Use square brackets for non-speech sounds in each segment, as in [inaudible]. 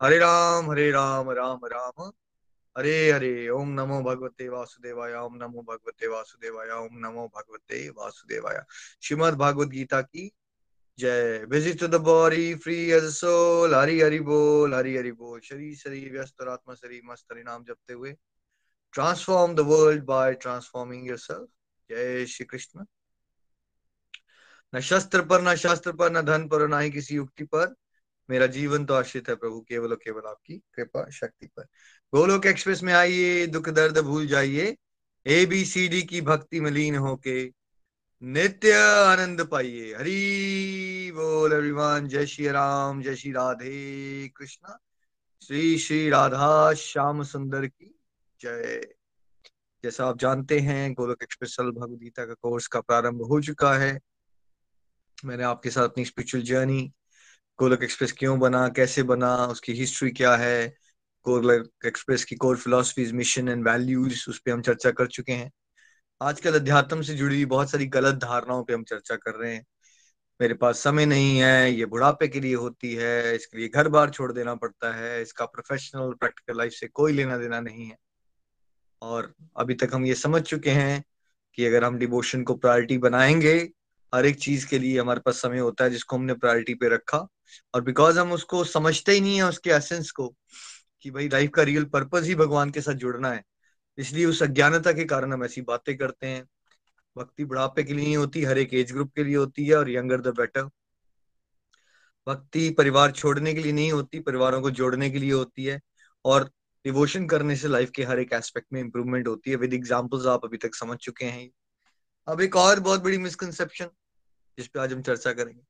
हरे राम हरे राम राम राम। हरे हरे, ओम नमो भगवते वासुदेवाय, ओम नमो भगवते वासुदेवाय, ओम नमो भगवते वासुदेवाय। श्रीमद भागवत गीता की जय। Visit the body free as soul Hari Hari बोल, हरि हरि बोल। शरीर शरीर व्यस्त और आत्मा, शरीर मस्त। हरि नाम जपते हुए। Transform the world by transforming yourself जय श्री कृष्ण। न शस्त्र पर, न शास्त्र पर, न धन पर, न ही किसी युक्ति पर। मेरा जीवन तो आश्रित है प्रभु, केवल और केवल आपकी कृपा शक्ति पर। गोलोक एक्सप्रेस में आइए, दुख दर्द भूल जाइए। ए बी सी डी की भक्ति में लीन होके नित्य आनंद पाइए। हरी बोल एवरीवन जय श्री राम, जय श्री राधे कृष्णा। श्री श्री राधा श्याम सुंदर की जय। जैसा आप जानते हैं, गोलोक एक्सप्रेस भगवद गीता का कोर्स का प्रारंभ हो चुका है। मैंने आपके साथ अपनी स्पिरिचुअल जर्नी गोलक एक्सप्रेस क्यों बना? कैसे बना? उसकी हिस्ट्री क्या है? गोलक एक्सप्रेस की core philosophies mission and values उस पर हम चर्चा कर चुके हैं। आजकल अध्यात्म से जुड़ी हुई बहुत सारी गलत धारणाओं पे हम चर्चा कर रहे हैं। मेरे पास समय नहीं है, ये बुढ़ापे के लिए होती है, इसके लिए घर बार छोड़ देना पड़ता है, इसका प्रोफेशनल प्रैक्टिकल लाइफ से कोई लेना देना नहीं है। और अभी तक हम ये समझ चुके हैं कि अगर हम डिवोशन को प्रायोरिटी बनाएँगे, हर एक चीज़ के लिए हमारे पास समय होता है जिसको हमने प्रायोरिटी पे रखा। और बिकॉज़ हम उसको समझते ही नहीं है, उसके एसेंस को, कि भाई लाइफ का रियल पर्पज ही भगवान के साथ जुड़ना है। इसलिए उस अज्ञानता के कारण हम ऐसी बातें करते हैं। भक्ति बुढ़ापे के लिए होती हर एक एज ग्रुप के लिए होती है और यंगर द बेटर भक्ति परिवार छोड़ने के लिए नहीं होती, परिवारों को जोड़ने के लिए होती है और डिवोशन करने से लाइफ के हर एक एस्पेक्ट में इंप्रूवमेंट होती है। विद एग्जाम्पल्स आप अभी तक समझ चुके हैं अब एक और बहुत बड़ी मिसकंसेप्शन जिसपे आज हम चर्चा करेंगे।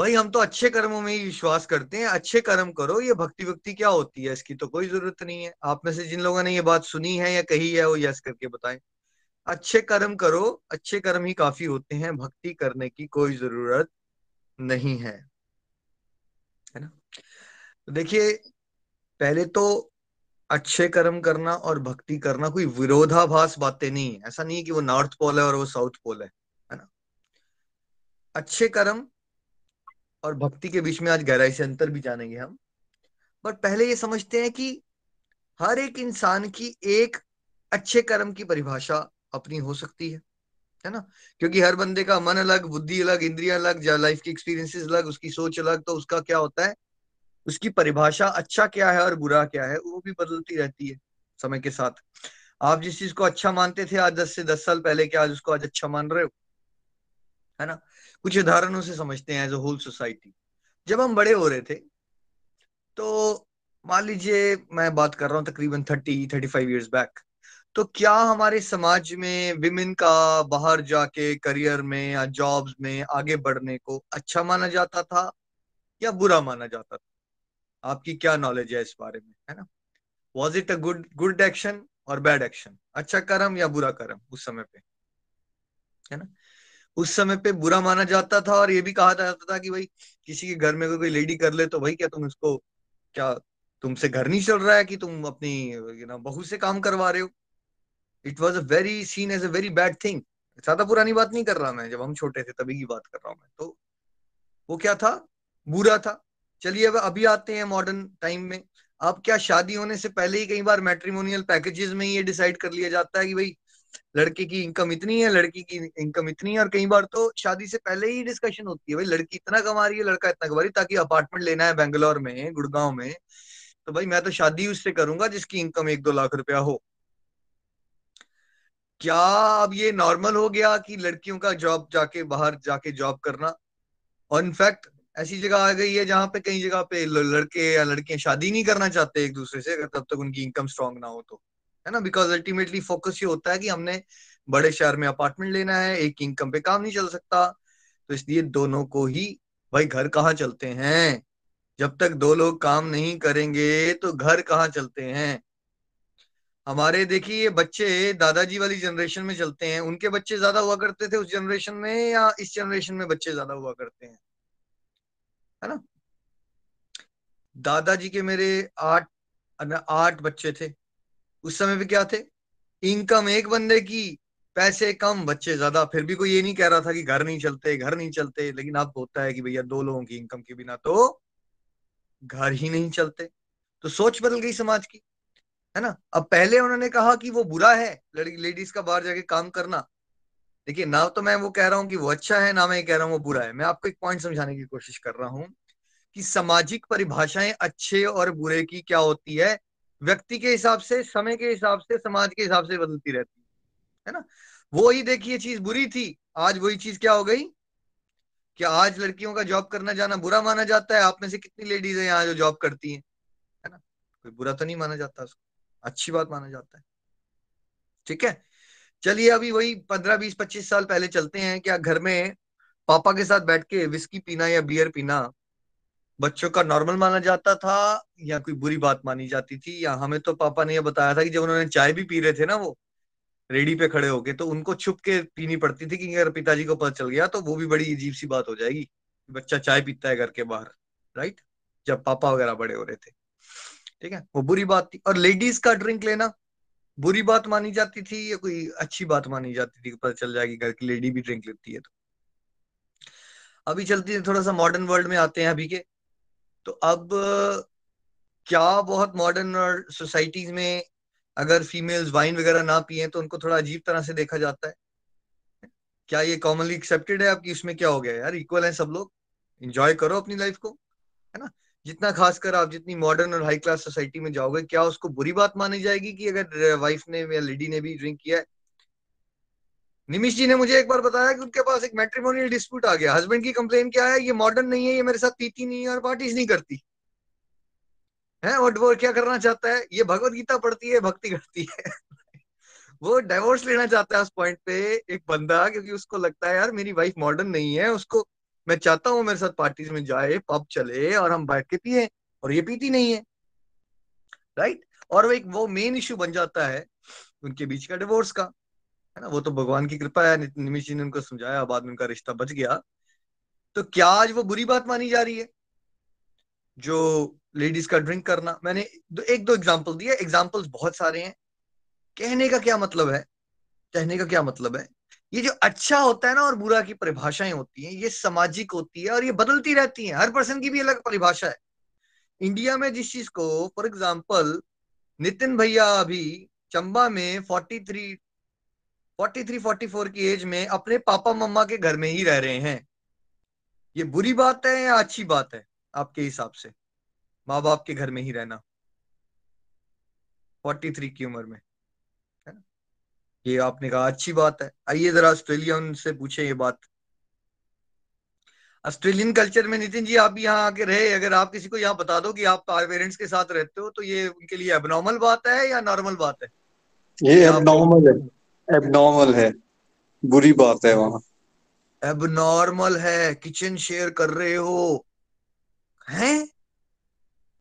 भाई, हम तो अच्छे कर्मों में ही विश्वास करते हैं, अच्छे कर्म करो, ये भक्ति भक्ति क्या होती है इसकी? तो कोई ज़रूरत नहीं है। आप में से जिन लोगों ने ये बात सुनी है या कही है, वो यस करके बताएँ। अच्छे कर्म करो, अच्छे कर्म ही काफ़ी होते हैं, भक्ति करने की कोई ज़रूरत नहीं है। है ना? तो देखिए, पहले तो अच्छे कर्म करना और भक्ति करना कोई विरोधाभास बातें नहीं है। ऐसा नहीं है कि वो नॉर्थ पोल है और वो साउथ पोल है है ना? अच्छे कर्म और भक्ति के बीच में आज गहराई से अंतर भी जानेंगे हम। बट पहले ये समझते हैं कि हर एक इंसान की एक अच्छे कर्म की परिभाषा अपनी हो सकती है है ना? क्योंकि हर बंदे का मन अलग, बुद्धि अलग, इंद्रिया अलग या लाइफ की एक्सपीरियंसेस अलग, उसकी सोच अलग तो उसका क्या होता है? उसकी परिभाषा अच्छा क्या है और बुरा क्या है, वो भी बदलती रहती है समय के साथ। आप जिस चीज़ को अच्छा मानते थे आज दस से दस साल पहले के आज उसको आज अच्छा मान रहे हो? है ना? कुछ उदाहरणों से समझते हैं एज अ होल सोसाइटी जब हम बड़े हो रहे थे तो मान लीजिए मैं बात कर रहा हूँ तकरीबन thirty thirty five years back तो क्या हमारे समाज में विमेन का बाहर जाके करियर में या जॉब्स में आगे बढ़ने को अच्छा माना जाता था या बुरा माना जाता था? आपकी क्या नॉलेज है इस बारे में, है ना? Was it a good good action और बैड एक्शन अच्छा कर्म या बुरा कर्म उस समय पे, है ना? उस समय पे बुरा माना जाता था और ये भी कहा जाता था कि भाई, किसी के घर में कोई लेडी कर ले तो भाई क्या तुम इसको, क्या तुमसे घर नहीं चल रहा है कि तुम अपनी यू नो बहू से काम करवा रहे हो? It was a very seen as a very bad thing ज़्यादा पुरानी बात नहीं कर रहा मैं, जब हम छोटे थे तभी की बात कर रहा हूँ मैं। तो वो क्या था? बुरा था। चलिए अब, अभी आते हैं मॉडर्न टाइम में। अब क्या शादी होने से पहले ही कई बार मैट्रिमोनियल पैकेजेस में ही ये डिसाइड कर लिया जाता है कि भाई लड़के की इनकम इतनी है, लड़की की इनकम इतनी है, और कई बार तो शादी से पहले ही डिस्कशन होती है, भाई, लड़की इतना कमा रही है, लड़का इतना कमा रही है, ताकि अपार्टमेंट लेना है बेंगलोर में, गुड़गांव में तो भाई, मैं तो शादी उससे करूँगा जिसकी इनकम एक दो लाख रुपया हो। क्या अब ये नॉर्मल हो गया कि लड़कियों का जॉब जाके बाहर जाके जॉब करना? और इनफैक्ट ऐसी जगह आ गई है जहाँ पे कई जगह पे लड़के या लड़कियाँ शादी नहीं करना चाहते एक दूसरे से, अगर तब तक उनकी इनकम स्ट्रांग ना हो तो। है ना? बिकॉज़ अल्टीमेटली फोकस ये होता है कि हमने बड़े शहर में अपार्टमेंट लेना है, एक इनकम पे काम नहीं चल सकता। तो इसलिए दोनों को ही, भाई घर कहाँ चलते हैं? जब तक दो लोग काम नहीं करेंगे तो घर कहाँ चलते हैं? हमारे देखिए ये बच्चे दादाजी वाली जनरेशन में चलते हैं। उनके बच्चे ज़्यादा हुआ करते थे उस जनरेशन में या इस जनरेशन में बच्चे ज़्यादा हुआ करते हैं? है ना? दादाजी के मेरे आठ आठ बच्चे थे। उस समय पे क्या थे? इनकम एक बंदे की, पैसे कम, बच्चे ज़्यादा। फिर भी कोई ये नहीं कह रहा था कि घर नहीं चलते, घर नहीं चलते। लेकिन अब होता है कि भैया दो लोगों की इनकम के बिना तो घर ही नहीं चलते। तो सोच बदल गई समाज की, है ना? अब पहले उन्होंने कहा कि वो बुरा है लेडीज़ का बाहर जाके काम करना। देखिए, ना तो मैं वो कह रहा हूँ कि वो अच्छा है, ना मैं ये कह रहा हूँ वो बुरा है। मैं आपको एक पॉइंट समझाने की कोशिश कर रहा हूँ कि सामाजिक परिभाषाएँ अच्छे और बुरे की क्या होती है? व्यक्ति के हिसाब से, समय के हिसाब से, समाज के हिसाब से बदलती रहती है ना? वो ही देखिए चीज़ बुरी थी, आज वही चीज़ क्या हो गई? कि आज लड़कियों का जॉब करना जाना बुरा माना जाता है, आप में से कितनी लेडीज़ है यहाँ जो जॉब करती हैं, है ना? कोई बुरा तो नहीं माना जाता उसको, अच्छी बात माना जाता है। ठीक है? चलिए, अभी वही पंद्रह, बीस, पच्चीस साल पहले चलते हैं, क्या घर में पापा के साथ बैठ के विस्की पीना या बियर पीना बच्चों का नॉर्मल माना जाता था या कोई बुरी बात मानी जाती थी? या हमें तो पापा ने यह बताया था कि जब उन्होंने चाय भी पी रहे थे ना वो, रेडी पे खड़े होके तो उनको छुप के पीनी पड़ती थी कि अगर पिताजी को पता चल गया तो वो भी बड़ी अजीब सी बात हो जाएगी बच्चा चाय पीता है घर के बाहर राइट जब पापा वगैरह बड़े हो रहे थे। ठीक है? वो बुरी बात थी। और लेडीज़ का ड्रिंक लेना, बुरी बात मानी जाती थी या कोई अच्छी बात मानी जाती थी पता चल जाएगी घर की लेडी भी ड्रिंक लेती है तो। अभी चलती है, थोड़ा सा मॉडर्न वर्ल्ड में आते हैं अभी के। तो अब, क्या बहुत मॉडर्न और सोसाइटीज में अगर फीमेल्स वाइन वगैरह ना पिए तो उनको थोड़ा अजीब तरह से देखा जाता है? क्या ये कॉमनली एक्सेप्टेड है आपकी? इसमें क्या हो गया यार? इक्वल है सब लोग? इंजॉय करो अपनी लाइफ को, है ना? जितना खासकर आप जितनी मॉडर्न और हाई क्लास सोसाइटी में जाओगे, क्या उसको बुरी बात मानी जाएगी कि अगर वाइफ ने या लेडी ने भी ड्रिंक किया है? निमिश जी ने मुझे एक बार बताया कि उनके पास एक मैट्रिमोनियल डिस्प्यूट आ गया। हस्बैंड की कंप्लेन क्या है? ये मॉडर्न नहीं है, ये मेरे साथ पीती नहीं है और पार्टीज़ नहीं करती। है? और वो क्या करना चाहता है? ये भगवत गीता पढ़ती है, भक्ति करती है। [laughs] वो डाइवोर्स लेना चाहता है उस पॉइंट पे एक बंदा, क्योंकि उसको लगता है, यार, मेरी वाइफ मॉडर्न नहीं है, उसको मैं चाहता हूँ मेरे साथ पार्टीज़ में जाए पब चले और हम बैठ के पिए और ये पीती नहीं है। राइट और वो एक, वो मेन इश्यू बन जाता है उनके बीच का डिवोर्स का। है ना? वो तो भगवान की कृपा है निमिश जी ने उनको समझाया बाद में उनका रिश्ता बच गया। तो क्या आज वो बुरी बात मानी जा रही है? जो लेडीज़ का ड्रिंक करना मैंने दो, एक दो एग्ज़ाम्पल दिए एग्जाम्पल्स बहुत सारे हैं। कहने का क्या मतलब है? कहने का क्या मतलब है? ये जो अच्छा होता है ना और बुरा की परिभाषाएँ होती हैं ये सामाजिक होती है और ये बदलती रहती हैं। हर पर्सन की भी अलग परिभाषा है। इंडिया में जिस चीज़ को फॉर एग्ज़ाम्पल नितिन भैया अभी चंबा में forty three forty three forty four की एज में अपने पापा मम्मा के घर में ही रह रहे हैं। ये बुरी बात है या अच्छी बात है आपके हिसाब से? माँ बाप के घर में ही रहना। फोर्टी थ्री की उम्र में है ना? ये आपने कहा अच्छी बात है। आइए जरा ऑस्ट्रेलियन से पूछे ये बात। ऑस्ट्रेलियन कल्चर में नितिन जी आप यहाँ आके रहे अगर आप किसी को यहाँ बता दो कि आप पेरेंट्स के साथ रहते हो तो ये उनके लिए एबनॉर्मल बात है या नॉर्मल बात है? ये एबनॉर्मल है। एबनॉर्मल है। बुरी बात है वहाँ। एबनॉर्मल है। किचन शेयर कर रहे हो। हैं?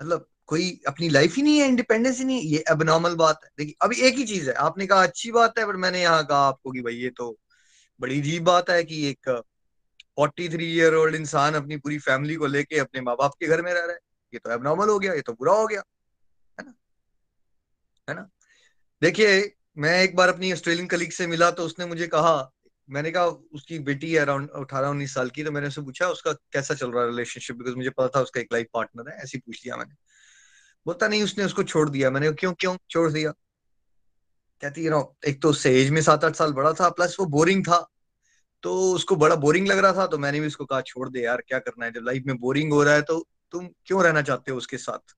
मतलब कोई अपनी लाइफ ही नहीं है इंडिपेंडेंस ही नहीं ये एबनॉर्मल बात है। देखिए, अभी एक ही चीज़ है। आपने कहा अच्छी बात है, पर मैंने यहाँ कहा आपको कि भाई ये तो बड़ी अजीब बात है कि एक फोर्टी थ्री ईयर ओल्ड इंसान अपनी पूरी फैमिली को लेके अपने माँ बाप के घर में रह रहा है। ये तो एबनॉर्मल हो गया, ये तो बुरा हो गया। है ना? है ना? देखिए मैं एक बार अपनी ऑस्ट्रेलियन कलीग से मिला तो उसने मुझे कहा, मैंने कहा, उसकी बेटी है अराउंड अठारह उन्नीस साल की तो मैंने उससे पूछा, उसका कैसा चल रहा है रिलेशनशिप बिकॉज़ मुझे पता था उसका एक लाइफ पार्टनर है, ऐसे पूछ लिया मैंने। बोलता, नहीं, उसने उसको छोड़ दिया। मैंने क्यों क्यों? छोड़ दिया। कहती है नो एक तो उससे एज में सात आठ साल बड़ा था प्लस वो बोरिंग था। तो उसको बड़ा बोरिंग लग रहा था तो मैंने भी उसको कहा, छोड़ दे यार, क्या करना है? जब लाइफ में बोरिंग हो रहा है तो तुम क्यों रहना चाहते हो उसके साथ?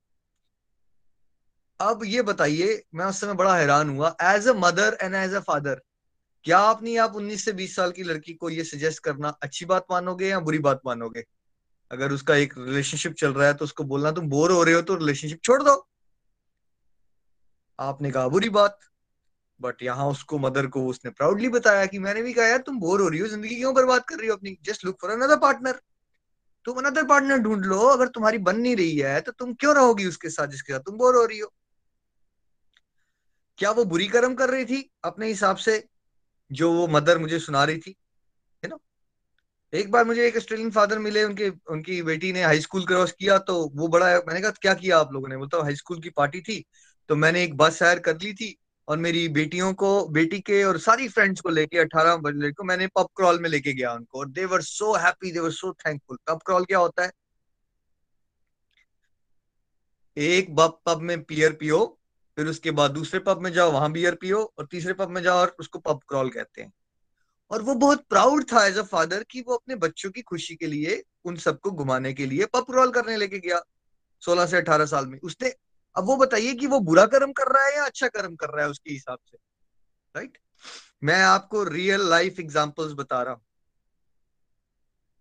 अब ये बताइए, मैं उस समय बड़ा हैरान हुआ। As a mother and as a father क्या आप नहीं आप 19 से 20 साल की लड़की को ये सजेस्ट करना अच्छी बात मानोगे या बुरी बात मानोगे? अगर उसका एक रिलेशनशिप चल रहा है तो उसको बोलना, तुम बोर हो रहे हो तो रिलेशनशिप छोड़ दो। आपने कहा, बुरी बात। बट यहाँ उसको मदर को उसने प्राउडली बताया कि मैंने भी कहा, यार, तुम बोर हो रही हो, ज़िंदगी क्यों बर्बाद कर रही हो अपनी? Just look for another partner तुम अनदर पार्टनर ढूंढ लो। अगर तुम्हारी बन नहीं रही है तो तुम क्यों रहोगी उसके साथ जिसके साथ तुम बोर हो रही हो? क्या वो बुरी कर्म कर रही थी अपने हिसाब से, जो वो मदर मुझे सुना रही थी? है ना? एक बार मुझे एक ऑस्ट्रेलियन फादर मिले, उनके, उनकी बेटी ने हाई स्कूल क्रॉस किया तो वो बड़ा, मैंने कहा, क्या किया आप लोगों ने? बोलता हाई स्कूल की पार्टी थी तो मैंने एक बस हायर कर ली थी और मेरी बेटियों को, बेटी के और सारी फ्रेंड्स को लेके, अठारह बजे को मैंने पब क्रॉल में लेके गया उनको और they were so happy they were so thankful pub crawl क्या होता है? एक पब में पियर पियो फिर उसके बाद दूसरे पब में जाओ, वहाँ बियर पियो और तीसरे पब में जाओ और उसको पब क्रॉल कहते हैं। और वो बहुत प्राउड था एज अ फादर कि वो अपने बच्चों की खुशी के लिए, उन सबको घुमाने के लिए पब क्रॉल करने लेके गया सोलह से अठारह साल में। उसने, अब वो बताइए कि वो बुरा कर्म कर रहा है या अच्छा कर्म कर रहा है उसके हिसाब से? राइट मैं आपको रियल लाइफ एग्जांपल्स बता रहा हूँ।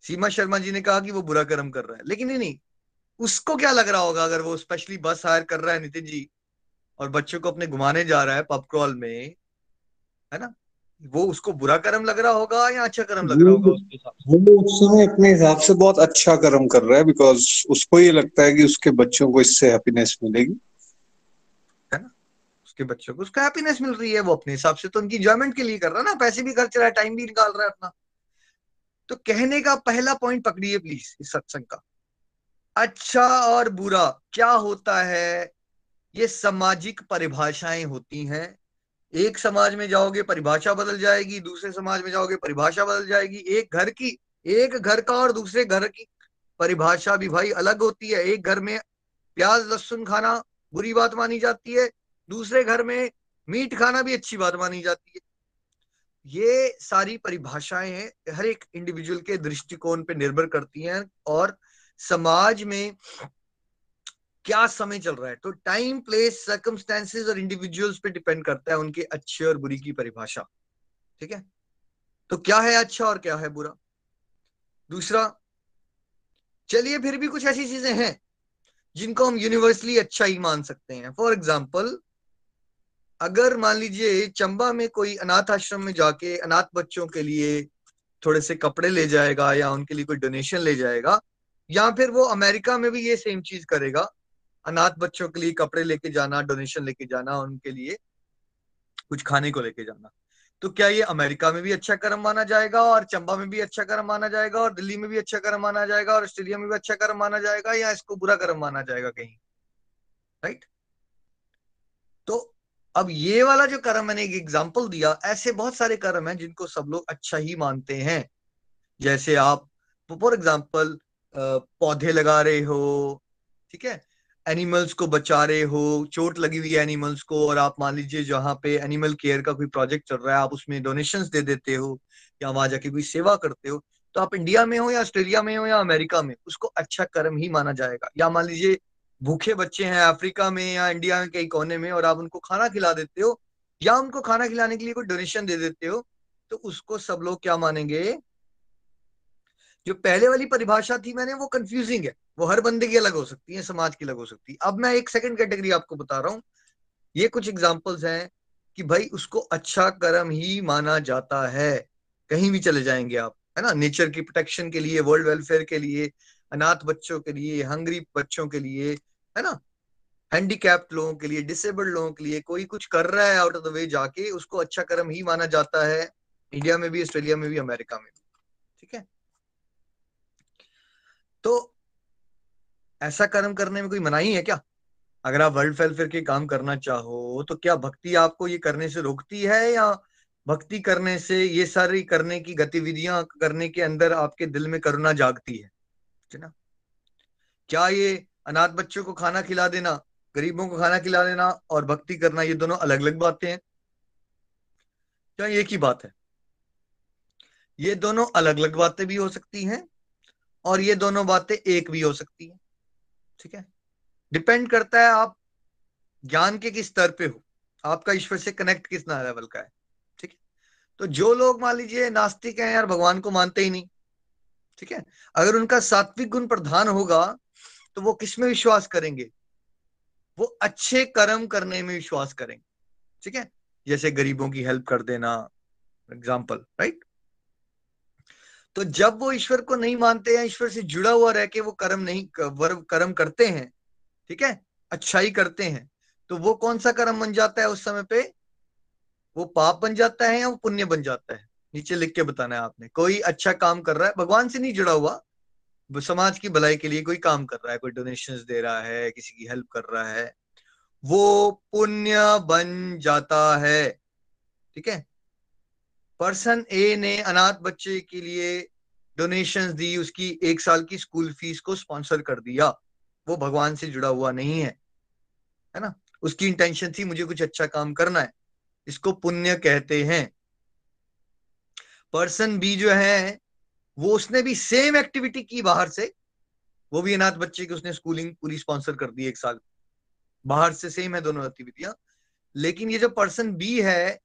सीमा शर्मा जी ने कहा कि वो बुरा कर्म कर रहा है। लेकिन नहीं नहीं, उसको क्या लग रहा होगा अगर वो स्पेशली बस हायर कर रहा है नितिन जी? और बच्चों को अपने घुमाने जा रहा है पब क्रॉल में है ना? वो उसको बुरा कर्म लग रहा होगा या अच्छा कर्म लग रहा होगा उसके हिसाब वो उस समय अपने हिसाब से बहुत अच्छा कर्म कर रहा है बिकॉज़ उसको ये लगता है कि उसके बच्चों को इससे हैप्पीनेस मिलेगी। है ना? उसके बच्चों को उसका हैप्पीनेस मिल रही है वो अपने हिसाब से तो उनकी इंजॉयमेंट के लिए कर रहा है ना? पैसे भी खर्च रहा है टाइम भी निकाल रहा है अपना। तो कहने का पहला पॉइंट पकड़िए प्लीज़ इस सत्संग का। अच्छा और बुरा क्या होता है? ये सामाजिक परिभाषाएँ होती हैं। एक समाज में जाओगे परिभाषा बदल जाएगी, दूसरे समाज में जाओगे परिभाषा बदल जाएगी। एक घर की, एक घर का और दूसरे घर की परिभाषा भी भाई अलग होती है। एक घर में प्याज लहसुन खाना बुरी बात मानी जाती है, दूसरे घर में मीट खाना भी अच्छी बात मानी जाती है। ये सारी परिभाषाएँ हैं, हर एक इंडिविजुअल के दृष्टिकोण पे निर्भर करती हैं और समाज में क्या समय चल रहा है? तो टाइम प्लेस सर्कमस्टेंसेज और इंडिविजुअल्स पे डिपेंड करता है उनके अच्छे और बुरी की परिभाषा। ठीक है? तो क्या है अच्छा और क्या है बुरा? दूसरा, चलिए फिर भी कुछ ऐसी चीज़ें हैं जिनको हम यूनिवर्सली अच्छा ही मान सकते हैं। फॉर एग्ज़ाम्पल अगर मान लीजिए चंबा में कोई अनाथ आश्रम में जाके अनाथ बच्चों के लिए थोड़े से कपड़े ले जाएगा या उनके लिए कोई डोनेशन ले जाएगा, या फिर वो अमेरिका में भी ये सेम चीज़ करेगा अनाथ बच्चों के लिए कपड़े लेके जाना डोनेशन लेके जाना, उनके लिए कुछ खाने को लेके जाना। तो क्या ये अमेरिका में भी अच्छा कर्म माना जाएगा और चंबा में भी अच्छा कर्म माना जाएगा और दिल्ली में भी अच्छा कर्म माना जाएगा और ऑस्ट्रेलिया में भी अच्छा कर्म माना जाएगा या इसको बुरा कर्म माना जाएगा कहीं? राइट तो अब ये वाला जो कर्म मैंने एक एग्ज़ाम्पल दिया, ऐसे बहुत सारे कर्म हैं जिनको सब लोग अच्छा ही मानते हैं। जैसे आप फॉर एग्ज़ाम्पल पौधे लगा रहे हो, ठीक है? एनिमल्स को बचा रहे हो, चोट लगी हुई है एनिमल्स को और आप मान लीजिए जहाँ पे एनिमल केयर का कोई प्रोजेक्ट चल रहा है, आप उसमें डोनेशंस दे देते हो या वहाँ जाके कोई सेवा करते हो तो आप इंडिया में हो या ऑस्ट्रेलिया में हो या अमेरिका में, उसको अच्छा कर्म ही माना जाएगा। या मान लीजिए भूखे बच्चे हैं अफ्रीका में या इंडिया कई कोने में और आप उनको खाना खिला देते हो या उनको खाना खिलाने के लिए कोई डोनेशन दे देते हो तो उसको सब लोग क्या मानेंगे? जो पहले वाली परिभाषा थी मैंने, वो कंफ्यूजिंग है। वो हर बंदे की अलग हो सकती है, समाज की अलग हो सकती है। अब मैं एक सेकंड कैटेगरी आपको बता रहा हूँ। ये कुछ एग्जाम्पल्स हैं कि भाई उसको अच्छा कर्म ही माना जाता है। कहीं भी चले जाएँगे आप, है ना? नेचर की प्रोटेक्शन के लिए वर्ल्ड वेलफेयर के लिए, अनाथ बच्चों के लिए हंगरी बच्चों के लिए, है ना? हैंडीकैप्ड लोगों के लिए डिसेबल्ड लोगों के लिए, कोई कुछ कर रहा है आउट ऑफ़ द वे जाके, उसको अच्छा कर्म ही माना जाता है। इंडिया में भी ऑस्ट्रेलिया में भी अमेरिका में भी। ठीक है? तो ऐसा कर्म करने में कोई मनाही है क्या? अगर आप वर्ल्ड वेलफेयर के काम करना चाहो तो क्या भक्ति आपको ये करने से रोकती है या भक्ति करने से ये सारी करने की गतिविधियाँ करने के अंदर आपके दिल में करुणा जागती है? ना? क्या ये अनाथ बच्चों को खाना खिला देना, गरीबों को खाना खिला देना और भक्ति करना, ये दोनों अलग अलग बातें हैं? क्या एक ही बात है? ये दोनों अलग अलग बातें भी हो सकती हैं और ये दोनों बातें एक भी हो सकती है। ठीक है? डिपेंड करता है आप ज्ञान के किस स्तर पे हो। आपका ईश्वर से कनेक्ट किस लेवल का है। ठीक है? तो जो लोग मान लीजिए नास्तिक हैं यार, भगवान को मानते ही नहीं। ठीक है? अगर उनका सात्विक गुण प्रधान होगा तो वो किसमें विश्वास करेंगे? वो अच्छे कर्म करने में विश्वास करेंगे। ठीक है? जैसे गरीबों की हेल्प कर देना एग्ज़ाम्पल राइट तो जब वो ईश्वर को नहीं मानते हैं, ईश्वर से जुड़ा हुआ रह के वो कर्म नहीं कर्म करते हैं, ठीक है? अच्छाई करते हैं। तो वो कौन सा कर्म बन जाता है उस समय पे? वो पाप बन जाता है या वो पुण्य बन जाता है? नीचे लिख के बताना है आपने। कोई अच्छा काम कर रहा है, भगवान से नहीं जुड़ा हुआ समाज की भलाई के लिए कोई काम कर रहा है, कोई डोनेशन दे रहा है, किसी की हेल्प कर रहा है, वो पुण्य बन जाता है, ठीक है? पर्सन ए ने अनाथ बच्चे के लिए डोनेशंस दी, उसकी एक साल की स्कूल फ़ीस को स्पॉन्सर कर दिया। वो भगवान से जुड़ा हुआ नहीं है है ना? उसकी इंटेंशन थी, मुझे कुछ अच्छा काम करना है। इसको पुण्य कहते हैं। पर्सन बी जो है, वो उसने भी सेम एक्टिविटी की बाहर से। वो भी अनाथ बच्चे की उसने स्कूलिंग पूरी स्पॉन्सर कर दी एक साल। बाहर से सेम है दोनों एक्टिविटियाँ लेकिन ये जो पर्सन बी है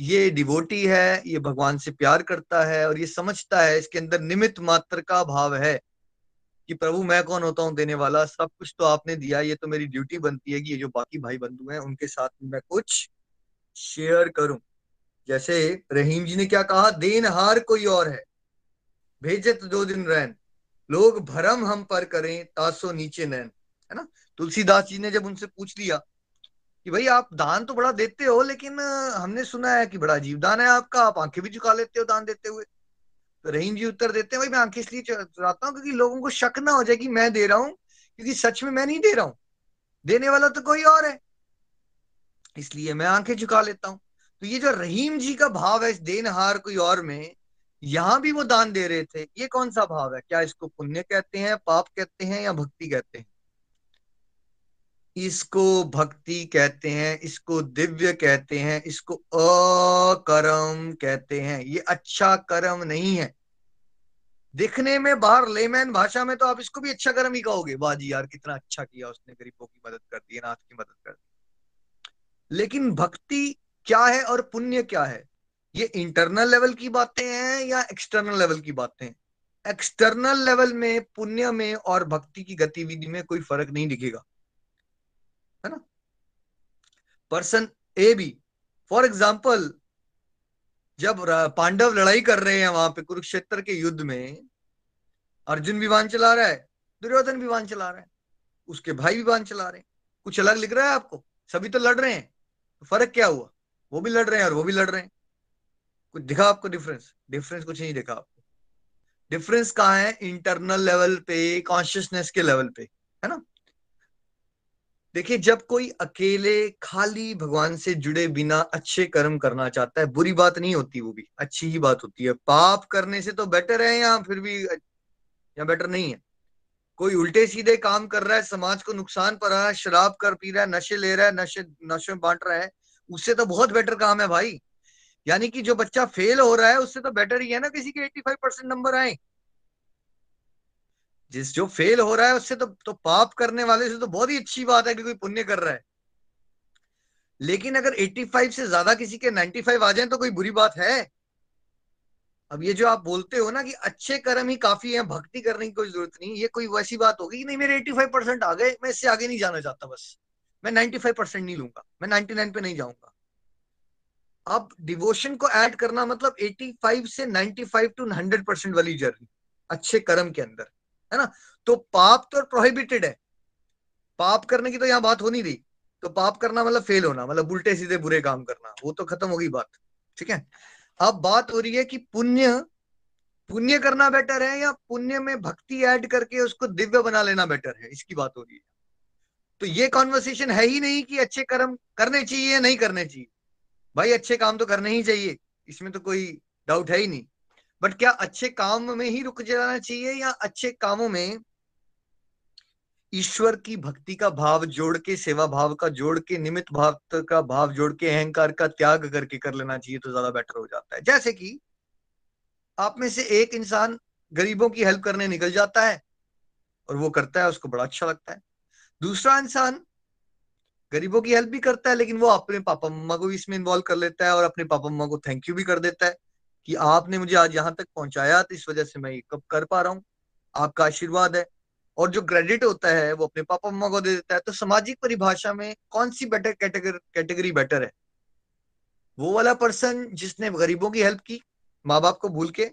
ये डिवोटी है, ये भगवान से प्यार करता है और ये समझता है, इसके अंदर निमित मात्र का भाव है कि प्रभु मैं कौन होता हूँ देने वाला? सब कुछ तो आपने दिया, ये तो मेरी ड्यूटी बनती है कि ये जो बाकी भाई बंधु हैं, उनके साथ मैं कुछ शेयर करूँ। जैसे रहीम जी ने क्या कहा? देन हार कोई और है, भेजे तो दो दिन रहन। लोग भरम हम पर करें, तासो नीचे नैन। है ना? तुलसीदास जी ने जब उनसे पूछ लिया कि भाई आप दान तो बड़ा देते हो, लेकिन हमने सुना है कि बड़ा अजीब दान है आपका। आप आँखें भी चुका लेते हो दान देते हुए। तो रहीम जी उत्तर देते हैं। भाई मैं आँखें इसलिए चुराता हूँ क्योंकि लोगों को शक ना हो जाए कि मैं दे रहा हूँ, क्योंकि सच में मैं नहीं दे रहा हूँ। देने वाला तो कोई और है। इसलिए मैं आँखें झुका लेता हूँ। तो ये जो रहीम जी का भाव है इस देनहार कोई और में, यहाँ भी वो दान दे रहे थे। ये कौन सा भाव है? क्या इसको पुण्य कहते हैं, पाप कहते हैं या भक्ति कहते हैं? इसको भक्ति कहते हैं, इसको दिव्य कहते हैं, इसको अकर्म कहते हैं। ये अच्छा कर्म नहीं है। दिखने में बाहर लेमैन भाषा में तो आप इसको भी अच्छा कर्म ही कहोगे। वाह जी यार, कितना अच्छा किया उसने, गरीबों की मदद कर दी, अनाथ की मदद कर दी। लेकिन भक्ति क्या है और पुण्य क्या है? ये इंटरनल लेवल की बातें हैं या एक्सटर्नल लेवल की बातें हैं? एक्सटर्नल लेवल में, पुण्य में और भक्ति की गतिविधि में कोई फ़र्क नहीं दिखेगा। है ना? Person A B for example जब पांडव लड़ाई कर रहे हैं वहाँ पे कुरुक्षेत्र के युद्ध में, अर्जुन विमान चला रहा है, दुर्योधन विमान चला रहा है, उसके भाई विमान चला रहे हैं। कुछ अलग लिख रहा है आपको? सभी तो लड़ रहे हैं। तो फ़र्क क्या हुआ? वो भी लड़ रहे हैं और वो भी लड़ रहे हैं। कुछ दिखा आपको डिफरेंस डिफरेंस कुछ नहीं दिखा आपको। डिफरेंस कहाँ है? इंटरनल लेवल पे कॉन्शियसनेस के लेवल पे, है ना? देखिए, जब कोई अकेले, खाली भगवान से जुड़े बिना अच्छे कर्म करना चाहता है, बुरी बात नहीं होती वो भी, अच्छी ही बात होती है। पाप करने से तो बेटर है या फिर भी या बेटर नहीं है? कोई उल्टे सीधे काम कर रहा है, समाज को नुकसान पर रहा है, शराब कर पी रहा है, नशे ले रहा है, नशे नशे बांट रहा है, उससे तो बहुत बेटर काम है भाई। यानी कि जो बच्चा फेल हो रहा है, उससे तो बेटर ही है ना, किसी के 85 परसेंट नंबर आए। जिस, जो फेल हो रहा है उससे तो तो पाप करने वाले से तो बहुत ही अच्छी बात है कि कोई पुण्य कर रहा है। लेकिन अगर 85 से ज़्यादा किसी के 95 आ जाए तो कोई बुरी बात है। अब ये जो आप बोलते हो ना कि अच्छे कर्म ही काफ़ी है, भक्ति करने की कोई ज़रूरत नहीं, ये कोई वैसी बात होगी कि नहीं, मेरे 85 परसेंट आ गए, मैं इससे आगे नहीं जाना चाहता बस। मैं 95 परसेंट नहीं लूँगा, मैं 99 पे नहीं जाऊँगा। अब डिवोशन को ऐड करना मतलब 85 से 95 टू 100 परसेंट वाली जर्नी अच्छे कर्म के अंदर। है ना? तो पाप तो प्रोहिबिटेड है। पाप करने की तो यहाँ बात हो नहीं। रही तो पाप करना मतलब फेल होना मतलब उल्टे सीधे बुरे काम करना, वो तो खत्म हो गई बात, ठीक है? अब बात हो रही है कि पुण्य पुण्य करना बेटर है या पुण्य में भक्ति ऐड करके उसको दिव्य बना लेना बेटर है, इसकी बात हो रही है। तो ये कॉन्वर्सेशन है ही नहीं कि अच्छे कर्म करने चाहिए या नहीं करने चाहिए। भाई, अच्छे काम तो करने ही चाहिए, इसमें तो कोई डाउट है ही नहीं। बट क्या अच्छे काम में ही रुक जाना चाहिए या अच्छे कामों में ईश्वर की भक्ति का भाव जोड़ के, सेवा भाव का जोड़ के निमित भाव का भाव जोड़ के, अहंकार का त्याग करके कर लेना चाहिए तो ज़्यादा बेटर हो जाता है। जैसे कि आप में से एक इंसान गरीबों की हेल्प करने निकल जाता है और वो करता है, उसको बड़ा अच्छा लगता है। दूसरा इंसान गरीबों की हेल्प भी करता है, लेकिन वो अपने पापा मम्मा को भी इसमें इन्वॉल्व कर लेता है और अपने पापा मम्मा को थैंक यू भी कर देता है। कि आपने मुझे आज यहाँ तक पहुँचाया तो इस वजह से मैं ये कब कर पा रहा हूँ। आपका आशीर्वाद है। और जो क्रेडिट होता है, वो अपने पापा मम्मा को दे देता है। तो सामाजिक परिभाषा में कौन सी बेटर कैटेगरी कैटेगरी बेटर है? वो वाला पर्सन जिसने गरीबों की हेल्प की माँ बाप को भूल के,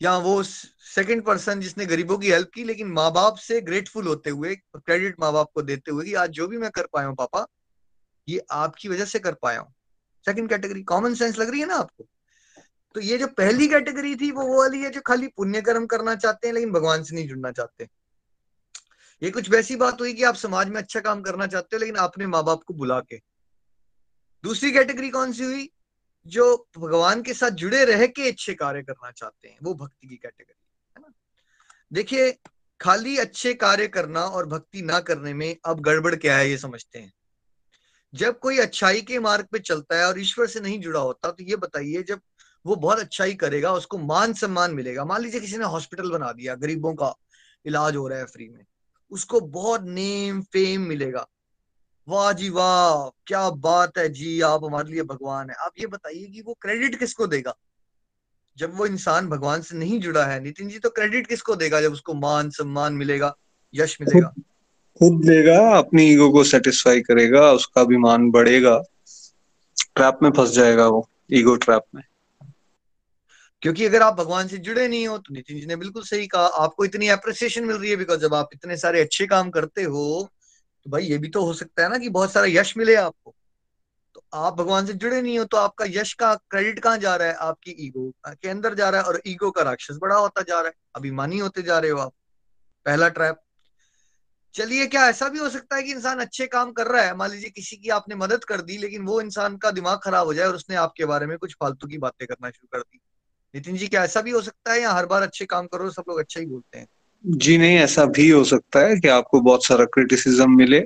या वो सेकंड पर्सन जिसने गरीबों की हेल्प की, लेकिन माँ बाप से ग्रेटफुल होते हुए क्रेडिट माँ बाप को देते हुए कि आज जो भी मैं कर पाया हूँ, पापा, ये आपकी वजह से कर पाया हूँ। सेकंड कैटेगरी कॉमन सेंस लग रही है ना आपको? तो ये जो पहली कैटेगरी थी, वो वो वाली है जो खाली पुण्य कर्म करना चाहते हैं, लेकिन भगवान से नहीं जुड़ना चाहते। ये कुछ वैसी बात हुई कि आप समाज में अच्छा काम करना चाहते हो, लेकिन आपने माँ बाप को बुला के। दूसरी कैटेगरी कौन सी हुई? जो भगवान के साथ जुड़े रह के अच्छे कार्य करना चाहते हैं, वो भक्ति की कैटेगरी, है ना? देखिए, खाली अच्छे कार्य करना और भक्ति ना करने में अब गड़बड़ क्या है, ये समझते हैं। जब कोई अच्छाई के मार्ग पे चलता है और ईश्वर से नहीं जुड़ा होता तो ये बताइए, जब वो बहुत अच्छा ही करेगा उसको मान सम्मान मिलेगा। मान लीजिए किसी ने हॉस्पिटल बना दिया गरीबों का इलाज हो रहा है फ्री में उसको बहुत नेम फेम मिलेगा। वाह जी वाह क्या बात है जी आप हमारे लिए भगवान है। आप ये बताइए कि वो क्रेडिट किसको देगा? जब वो इंसान भगवान से नहीं जुड़ा है नितिन जी तो क्रेडिट किसको देगा जब उसको मान सम्मान मिलेगा यश मिलेगा? खुद देगा अपनी ईगो को सेटिस्फाई करेगा उसका भी मान बढ़ेगा ट्रैप में फंस जाएगा वो ईगो ट्रैप में। क्योंकि अगर आप भगवान से जुड़े नहीं हो तो नितिन जी ने बिल्कुल सही कहा, आपको इतनी अप्रिसिएशन मिल रही है बिकॉज़ जब आप इतने सारे अच्छे काम करते हो तो भाई ये भी तो हो सकता है ना कि बहुत सारा यश मिले आपको। तो आप भगवान से जुड़े नहीं हो तो आपका यश का क्रेडिट कहाँ जा रहा है? आपकी ईगो के अंदर जा रहा है और ईगो का राक्षस बड़ा होता जा रहा है, अभिमानी होते जा रहे हो आप। पहला ट्रैप चलिए, क्या ऐसा भी हो सकता है कि इंसान अच्छे काम कर रहा है? मान लीजिए किसी की आपने मदद कर दी, लेकिन वो इंसान का दिमाग खराब हो जाए और उसने आपके बारे में कुछ फालतू की बातें करना शुरू कर दी। नितिन जी क्या ऐसा भी हो सकता है या हर बार अच्छे काम करो सब लोग अच्छा ही बोलते हैं? जी नहीं ऐसा भी हो सकता है कि आपको बहुत सारा क्रिटिसिज्म मिले।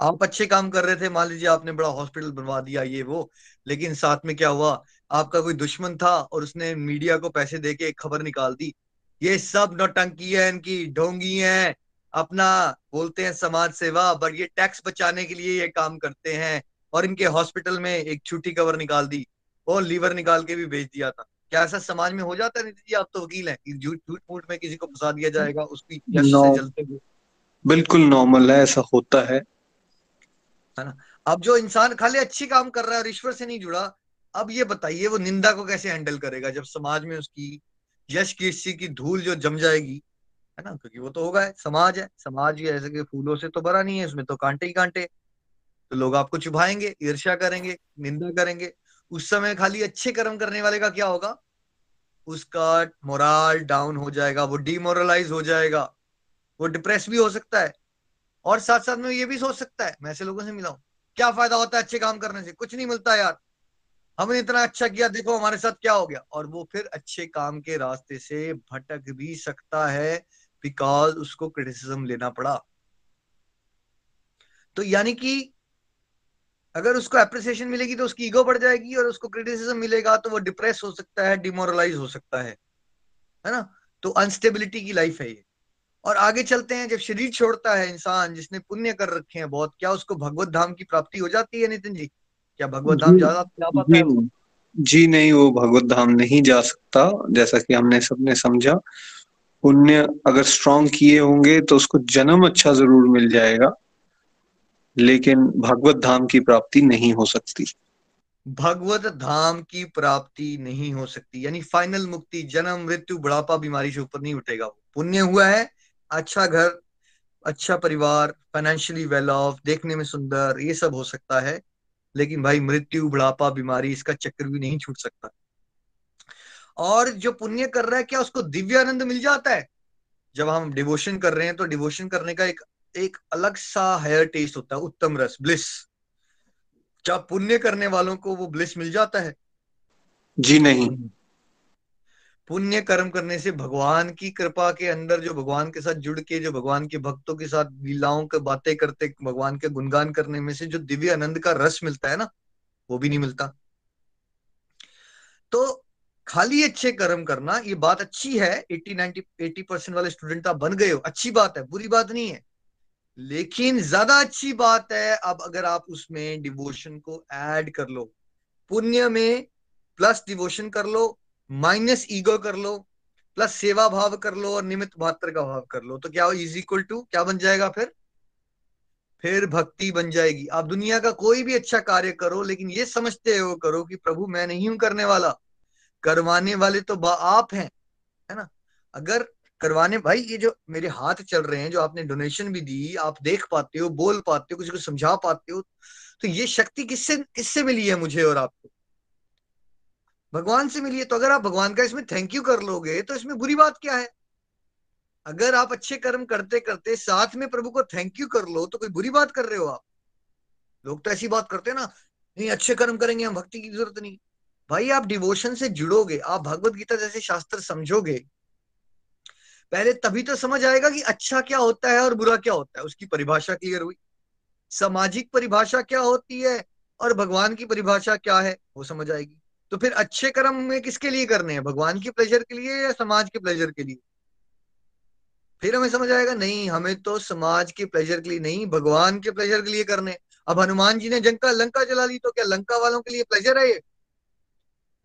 आप अच्छे काम कर रहे थे मान लीजिए आपने बड़ा हॉस्पिटल बनवा दिया ये वो लेकिन साथ में क्या हुआ आपका कोई दुश्मन था और उसने मीडिया को पैसे दे के एक खबर निकाल दी। ये सब नौटंकी है इनकी ढोंगी है अपना बोलते हैं समाज सेवा बट ये टैक्स बचाने के लिए ये काम करते हैं और इनके हॉस्पिटल में एक छुट्टी कवर निकाल दी। और लीवर निकाल के भी भेज दिया था। क्या ऐसा समाज में हो जाता है जी? आप तो वकील हैं झूठ झूठ मूठ में किसी को फंसा दिया जाएगा उसकी यश No. से जलते हुए। बिल्कुल नॉर्मल है ऐसा होता है। है ना? अब जो इंसान खाली अच्छी काम कर रहा है और ईश्वर से नहीं जुड़ा अब ये बताइए वो निंदा को कैसे हैंडल करेगा जब समाज में उसकी यश कीर्ति की धूल जो जम जाएगी? है ना? क्योंकि वो तो होगा है, समाज है। समाज ही ऐसे के फूलों से तो भरा नहीं है उसमें तो कांटे ही कांटे तो लोग आपको चुभाएँगे ईर्ष्या करेंगे निंदा करेंगे। उस समय खाली अच्छे कर्म करने वाले का क्या होगा? उसका मोराल डाउन हो जाएगा, वो डिमोरलाइज हो जाएगा, वो डिप्रेस भी हो सकता है और साथ साथ में ये भी सोच सकता है, मैं ऐसे लोगों से मिला हूँ, क्या फ़ायदा होता है अच्छे काम करने से? कुछ नहीं मिलता यार। हमने इतना अच्छा किया, देखो हमारे साथ क्या हो गया। और वो फिर अच्छे काम के रास्ते से भटक भी सकता है बिकॉज़ उसको क्रिटिसिज्म लेना पड़ा। तो यानी कि अगर उसको अप्रिसिएशन मिलेगी तो उसकी ईगो बढ़ जाएगी और उसको क्रिटिसिज्म मिलेगा तो वो डिप्रेस हो सकता है डिमोरलाइज हो सकता है है ना? तो अनस्टेबिलिटी की लाइफ है ये। और आगे चलते हैं जब शरीर छोड़ता है इंसान जिसने पुण्य कर रखे हैं बहुत क्या उसको भगवत धाम की प्राप्ति हो जाती है नितिन जी? क्या भगवत धाम जी- पाता है? जी नहीं वो भगवत धाम नहीं जा सकता जैसा कि हमने सबने समझा। पुण्य अगर स्ट्रांग किए होंगे तो उसको जन्म अच्छा ज़रूर मिल जाएगा। लेकिन भगवत धाम की प्राप्ति नहीं हो सकती। भगवत धाम की प्राप्ति नहीं हो सकती। यानी फाइनल मुक्ति, जन्म, मृत्यु, बुढ़ापा, बीमारी से ऊपर नहीं उठेगा वो। पुण्य हुआ है अच्छा घर अच्छा परिवार फाइनेंशियली वेल ऑफ़ देखने में सुंदर, ये सब हो सकता है। लेकिन भाई मृत्यु, बुढ़ापा, बीमारी, इसका चक्र भी नहीं छूट सकता। और जो पुण्य कर रहा है, क्या उसको दिव्य आनंद मिल जाता है? जब हम डिवोशन कर रहे हैं तो डिवोशन करने का एक एक अलग सा हायर टेस्ट होता है उत्तम रस ब्लिस क्या पुण्य करने वालों को वो ब्लिस मिल जाता है। जी नहीं। पुण्य कर्म करने से भगवान की कृपा के अंदर जो भगवान के साथ जुड़ के जो भगवान के भक्तों के साथ लीलाओं के बातें करते भगवान के गुणगान करने में से जो दिव्य आनंद का रस मिलता है ना वो भी नहीं मिलता। तो खाली अच्छे कर्म करना ये बात अच्छी है 80 90 80 परसेंट वाले स्टूडेंट आप बन गए हो। अच्छी बात है बुरी बात नहीं है। लेकिन ज़्यादा अच्छी बात है, अब अगर आप उसमें डिवोशन को ऐड कर लो, पुण्य में प्लस डिवोशन कर लो माइनस ईगो कर लो प्लस सेवा भाव कर लो और निमित्त मात्र का भाव कर लो तो क्या इज़ इक्वल टू क्या बन जाएगा फिर? फिर भक्ति बन जाएगी। आप दुनिया का कोई भी अच्छा कार्य करो, लेकिन ये समझते हो, करो कि प्रभु मैं नहीं हूँ करने वाला। करवाने वाले तो आप हैं, है ना? अगर करवाने। भाई, ये जो मेरे हाथ चल रहे हैं, जो आपने डोनेशन भी दी, आप देख पाते हो, बोल पाते हो किसी को समझा पाते हो तो ये शक्ति किससे किससे मिली है मुझे और आपको? भगवान से मिली है तो अगर आप भगवान का इसमें थैंक यू कर लोगे तो इसमें बुरी बात क्या है? अगर आप अच्छे कर्म करते करते साथ में प्रभु को थैंक यू कर लो तो कोई बुरी बात कर रहे हो आप? लोग तो ऐसी बात करते हैं ना, नहीं, अच्छे कर्म करेंगे, हम भक्ति की ज़रूरत नहीं। भाई, आप डिवोशन से जुड़ोगे, आप भगवत गीता जैसे शास्त्र समझोगे पहले तभी तो समझ आएगा कि अच्छा क्या होता है और बुरा क्या होता है। उसकी परिभाषा क्लियर हुई। सामाजिक परिभाषा क्या होती है और भगवान की परिभाषा क्या है, वो समझ आएगी। तो फिर अच्छे कर्म में किसके लिए करने हैं? भगवान की प्लेजर के लिए या समाज के प्लेजर के लिए? फिर हमें समझ आएगा, नहीं, हमें तो समाज के प्लेजर के लिए नहीं, भगवान के प्लेजर के लिए करने अब हनुमान जी ने जंका लंका जला ली तो क्या लंका वालों के लिए प्लेजर है ये?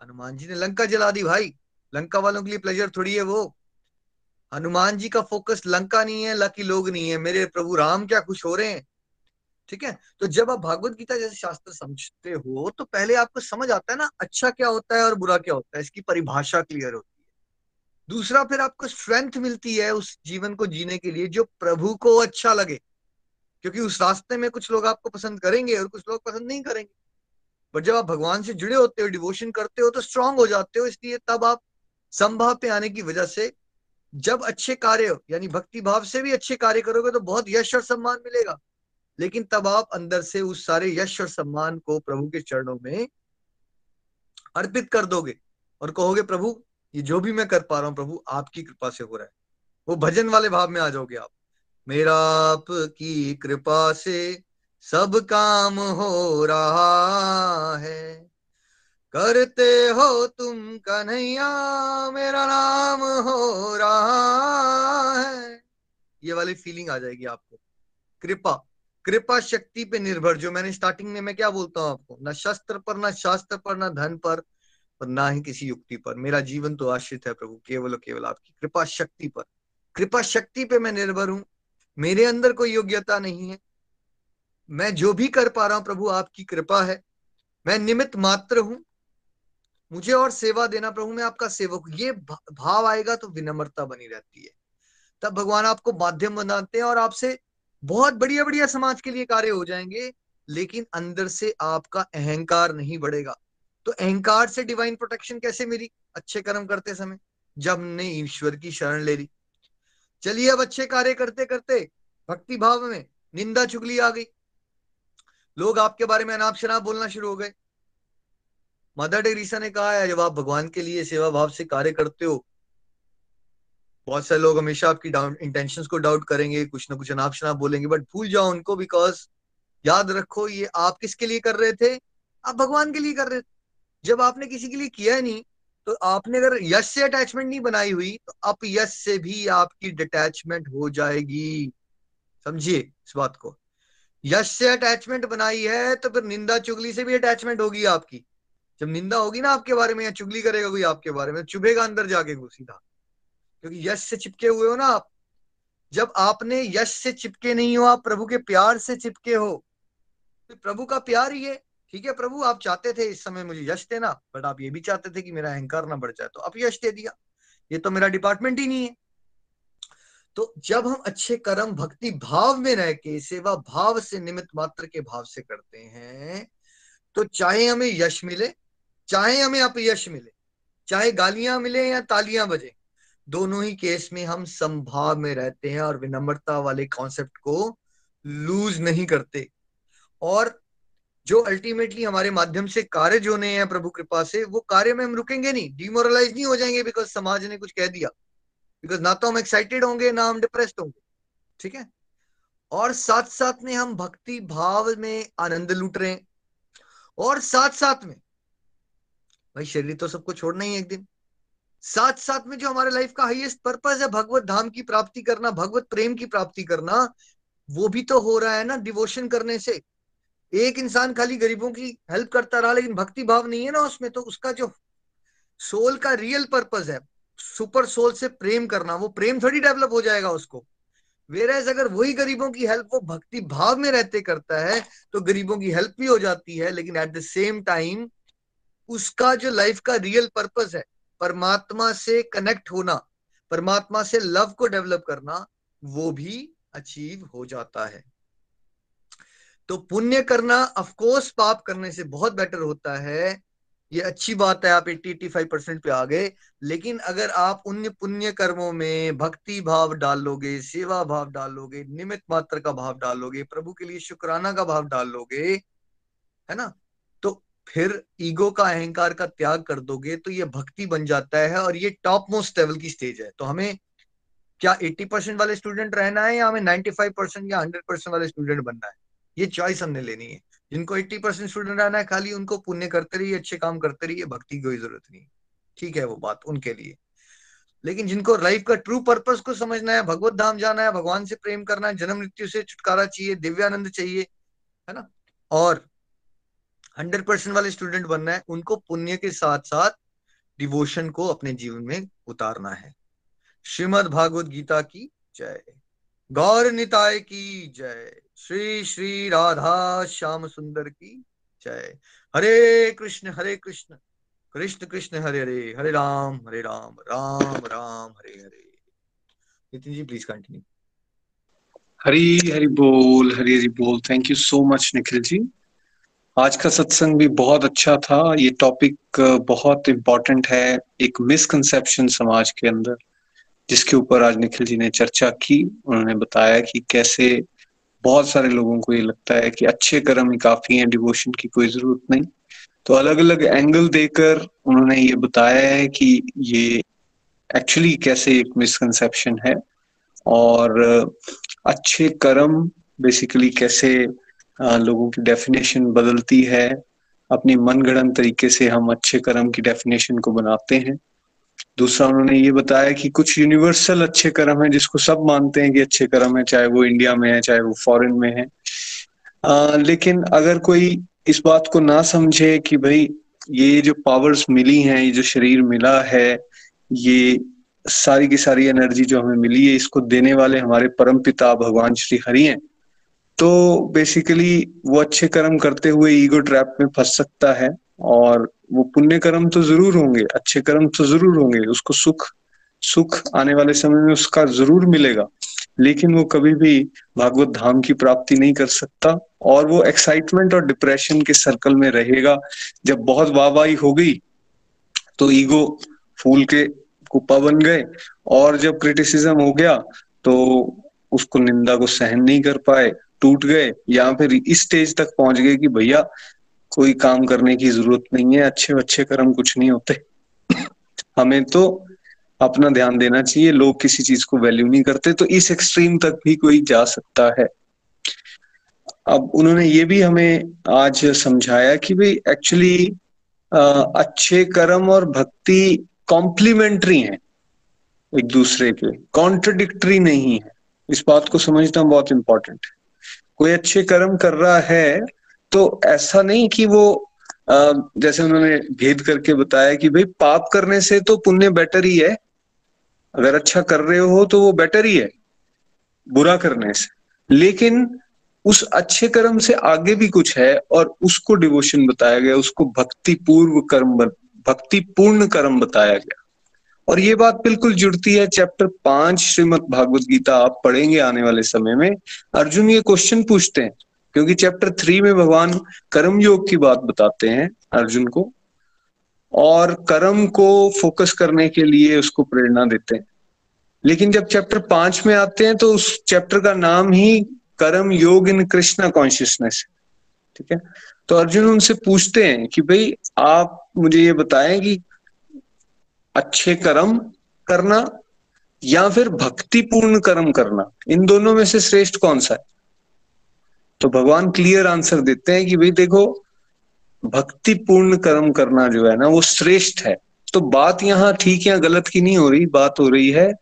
हनुमान जी ने लंका जला दी, भाई। लंका वालों के लिए प्लेजर थोड़ी है वो। हनुमान जी का फोकस लंका नहीं है, लकी लोग नहीं है। मेरे प्रभु राम क्या खुश हो रहे हैं? ठीक है? तो जब आप भागवत गीता जैसे शास्त्र समझते हो तो पहले आपको समझ आता है ना अच्छा क्या होता है और बुरा क्या होता है। इसकी परिभाषा क्लियर होती है। दूसरा फिर आपको स्ट्रेंथ मिलती है उस जीवन को जीने के लिए, जो प्रभु को अच्छा लगे। क्योंकि उस रास्ते में कुछ लोग आपको पसंद करेंगे और कुछ लोग पसंद नहीं करेंगे। बट जब आप भगवान से जुड़े होते हो डिवोशन करते हो तो स्ट्रांग हो जाते हो। इसलिए तब आप संभाव पे आने की वजह से जब अच्छे कार्य, यानी भक्ति भाव से भी अच्छे कार्य करोगे तो बहुत यश और सम्मान मिलेगा। लेकिन तब आप अंदर से उस सारे यश और सम्मान को प्रभु के चरणों में अर्पित कर दोगे और कहोगे, प्रभु, ये जो भी मैं कर पा रहा हूँ, प्रभु, आपकी कृपा से हो रहा है। वो भजन वाले भाव में आ जाओगे आप। मेरा आपकी कृपा से सब काम हो रहा है। करते हो तुम कन्हैया, मेरा नाम हो रहा है। ये वाली फीलिंग आ जाएगी आपको। कृपा कृपा शक्ति पे निर्भर। जो मैंने स्टार्टिंग में मैं क्या बोलता हूँ आपको? न शस्त्र पर, ना शास्त्र पर, ना धन पर, और ना ही किसी युक्ति पर। मेरा जीवन तो आश्रित है प्रभु, केवल और केवल आपकी कृपा शक्ति पर। कृपा शक्ति पे मैं निर्भर हूँ। मेरे अंदर कोई योग्यता नहीं है। मैं जो भी कर पा रहा हूँ प्रभु, आपकी कृपा है। मैं निमित मात्र हूँ। मुझे और सेवा देना प्रभु, मैं आपका सेवक ये भाव आएगा तो विनम्रता बनी रहती है। तब भगवान आपको माध्यम बनाते हैं और आपसे बहुत बढ़िया बढ़िया समाज के लिए कार्य हो जाएँगे, लेकिन अंदर से आपका अहंकार नहीं बढ़ेगा। तो अहंकार से डिवाइन प्रोटेक्शन कैसे मिली? अच्छे कर्म करते समय, जब ने ईश्वर की शरण ले ली। चलिए अब अच्छे कार्य करते करते भक्ति भाव में निंदा चुगली आ गई। लोग आपके बारे में अनाप शनाप बोलना शुरू हो गए। मदर टेरेसा ने कहा है, जब आप भगवान के लिए सेवा भाव से कार्य करते हो, बहुत सारे लोग हमेशा आपकी डाउन इंटेंशंस को डाउट करेंगे, कुछ ना कुछ अनाप शनाप बोलेंगे बट भूल जाओ उनको बिकॉज़ याद रखो ये आप किसके लिए कर रहे थे? आप भगवान के लिए कर रहे थे। जब आपने किसी के लिए किया नहीं तो आपने अगर यश से अटैचमेंट नहीं बनाई हुई तो अब यश से भी आपकी डिटैचमेंट हो जाएगी। समझिए इस बात को। यश से अटैचमेंट बनाई है तो फिर निंदा चुगली से भी अटैचमेंट होगी आपकी। जब निंदा होगी ना आपके बारे में या चुगली करेगा कोई आपके बारे में, चुभेगा अंदर जाके वो सीधा। क्योंकि यश से चिपके हुए हो ना आप। जब आपने यश से चिपके नहीं हो, आप प्रभु के प्यार से चिपके हो तो प्रभु का प्यार ही है। ठीक है प्रभु, आप चाहते थे इस समय मुझे यश देना बट आप ये भी चाहते थे कि मेरा अहंकार ना बढ़ जाए तो आप यश दे दिया। ये तो मेरा डिपार्टमेंट ही नहीं है। तो जब हम अच्छे कर्म, भक्ति भाव में रह के, सेवा भाव से निमित मात्र के भाव से करते हैं तो चाहे हमें यश मिले चाहे हमें अपयश मिले, चाहे गालियाँ मिले या तालियाँ बजे, दोनों ही केस में हम संभाव में रहते हैं और विनम्रता वाले कॉन्सेप्ट को लूज नहीं करते। और जो अल्टीमेटली हमारे माध्यम से कार्य जो होने हैं प्रभु कृपा से, वो कार्य में हम रुकेंगे नहीं डिमोरलाइज नहीं हो जाएँगे बिकॉज़ समाज ने कुछ कह दिया। बिकॉज़ ना तो हम एक्साइटेड होंगे, ना हम डिप्रेस्ड होंगे। ठीक है? और साथ साथ में हम भक्ति भाव में आनंद लूट रहे हैं। और साथ साथ में भाई शरीर तो सबको छोड़ना ही एक दिन। साथ साथ में जो हमारे लाइफ का हाईएस्ट पर्पज है, भगवत धाम की प्राप्ति करना, भगवत प्रेम की प्राप्ति करना, वो भी तो हो रहा है ना डिवोशन करने से। एक इंसान खाली गरीबों की हेल्प करता रहा, लेकिन भक्ति भाव नहीं है ना उसमें तो उसका जो सोल का रियल पर्पज है सुपर सोल से प्रेम करना, वो प्रेम थोड़ी डेवलप हो जाएगा उसको। वेरेज अगर वही गरीबों की हेल्प वो भक्ति भाव में रहते करता है तो गरीबों की हेल्प भी हो जाती है, लेकिन एट द सेम टाइम उसका जो लाइफ का रियल पर्पस है, परमात्मा से कनेक्ट होना, परमात्मा से लव को डेवलप करना, वो भी अचीव हो जाता है। तो पुण्य करना ऑफकोर्स पाप करने से बहुत बेटर होता है। ये अच्छी बात है, आप 80 85 परसेंट पे आ गए। लेकिन अगर आप उन पुण्य कर्मों में भक्ति भाव डालोगे, सेवा भाव डालोगे निमित मात्र का भाव डालोगे, प्रभु के लिए शुक्राना का भाव डालोगे, है ना? फिर ईगो का अहंकार का त्याग कर दोगे तो ये भक्ति बन जाता है और ये टॉप मोस्ट लेवल की स्टेज है। तो हमें क्या 80 परसेंट वाले स्टूडेंट रहना है या हमें 95 परसेंट या 100 परसेंट वाले स्टूडेंट बनना है? ये चॉइस हमने लेनी है। जिनको 80 परसेंट स्टूडेंट रहना है, खाली उनको पुण्य करते रहिए, अच्छे काम करते रहिए, भक्ति की कोई ज़रूरत नहीं। ठीक है वो बात, उनके लिए। लेकिन जिनको लाइफ का ट्रू पर्पस को समझना है, भगवत धाम जाना है, भगवान से प्रेम करना है, जन्म मृत्यु से छुटकारा चाहिए, दिव्यानंद चाहिए, है ना? और हंड्रेड परसेंट वाले स्टूडेंट बनना है, उनको पुण्य के साथ साथ डिवोशन को अपने जीवन में उतारना है। श्रीमद भागवत गीता की जय। गौर निताय की जय। श्री श्री राधा श्याम सुंदर की जय। हरे कृष्ण हरे कृष्ण। कृष्ण कृष्ण, हरे हरे। हरे राम हरे राम। राम राम, हरे हरे। नितिन जी प्लीज़ कंटिन्यू हरी हरी बोल, हरी हरि बोल। Thank you so much Nikhil ji. आज का सत्संग भी बहुत अच्छा था। ये टॉपिक बहुत इम्पोर्टेंट है एक मिसकंसेप्शन समाज के अंदर, जिसके ऊपर आज निखिल जी ने चर्चा की। उन्होंने बताया कि कैसे बहुत सारे लोगों को ये लगता है कि अच्छे कर्म ही काफ़ी हैं डिवोशन की कोई ज़रूरत नहीं। तो अलग अलग एंगल देकर उन्होंने ये बताया है कि ये एक्चुअली कैसे एक मिसकंसेप्शन है और अच्छे कर्म बेसिकली कैसे लोगों की डेफिनेशन बदलती है। अपनी मनगढ़ंत तरीके से हम अच्छे कर्म की डेफिनेशन को बनाते हैं। दूसरा उन्होंने ये बताया कि कुछ यूनिवर्सल अच्छे कर्म है जिसको सब मानते हैं कि अच्छे कर्म है चाहे वो इंडिया में है चाहे वो फॉरेन में है। आ, लेकिन अगर कोई इस बात को ना समझे कि भाई ये जो पावर्स मिली हैं ये जो शरीर मिला है ये सारी की सारी एनर्जी जो हमें मिली है इसको देने वाले हमारे परम पिता भगवान श्री हरि हैं। तो बेसिकली वो अच्छे कर्म करते हुए ईगो ट्रैप में फंस सकता है और वो पुण्य कर्म तो ज़रूर होंगे, अच्छे कर्म तो ज़रूर होंगे, उसको सुख सुख आने वाले समय में उसका ज़रूर मिलेगा। लेकिन वो कभी भी भागवत धाम की प्राप्ति नहीं कर सकता और वो एक्साइटमेंट और डिप्रेशन के सर्कल में रहेगा। जब बहुत वाहवाही हो गई तो ईगो फूल के कुप्पा बन गए और जब क्रिटिसिज्म हो गया तो उसको निंदा को सहन नहीं कर पाए टूट गए या फिर इस स्टेज तक पहुँच गए कि भैया, कोई काम करने की ज़रूरत नहीं है, अच्छे अच्छे कर्म कुछ नहीं होते। हमें तो अपना ध्यान देना चाहिए, लोग किसी चीज़ को वैल्यू नहीं करते तो इस एक्सट्रीम तक भी कोई जा सकता है। अब उन्होंने ये भी हमें आज समझाया कि भाई एक्चुअली अच्छे कर्म और भक्ति कॉम्प्लीमेंट्री हैं एक दूसरे के कॉन्ट्रडिक्टरी नहीं है। इस बात को समझना बहुत इंपॉर्टेंट है। कोई अच्छे कर्म कर रहा है तो ऐसा नहीं कि वो जैसे उन्होंने भेद करके बताया कि भाई पाप करने से तो पुण्य बेटर ही है। अगर अच्छा कर रहे हो तो वो बेटर ही है, बुरा करने से। लेकिन उस अच्छे कर्म से आगे भी कुछ है और उसको डिवोशन बताया गया, उसको भक्ति पूर्व कर्म भक्ति पूर्ण कर्म बताया गया। और ये बात बिल्कुल जुड़ती है चैप्टर पाँच श्रीमद भागवत गीता आप पढ़ेंगे आने वाले समय में। अर्जुन ये क्वेश्चन पूछते हैं, क्योंकि चैप्टर थ्री में भगवान कर्म योग की बात बताते हैं अर्जुन को, और कर्म को फोकस करने के लिए उसको प्रेरणा देते हैं। लेकिन जब चैप्टर पाँच में आते हैं तो उस चैप्टर का नाम ही कर्म योग इन कृष्णा कॉन्शियसनेस ठीक है? तो अर्जुन उनसे पूछते हैं कि भाई, आप मुझे ये बताएँ कि अच्छे कर्म करना या फिर भक्तिपूर्ण कर्म करना, इन दोनों में से श्रेष्ठ कौन सा है? तो भगवान क्लियर आंसर देते हैं कि भाई देखो भक्ति पूर्ण कर्म करना जो है ना, वो श्रेष्ठ है। तो बात यहाँ ठीक या गलत की नहीं हो रही, बात हो रही है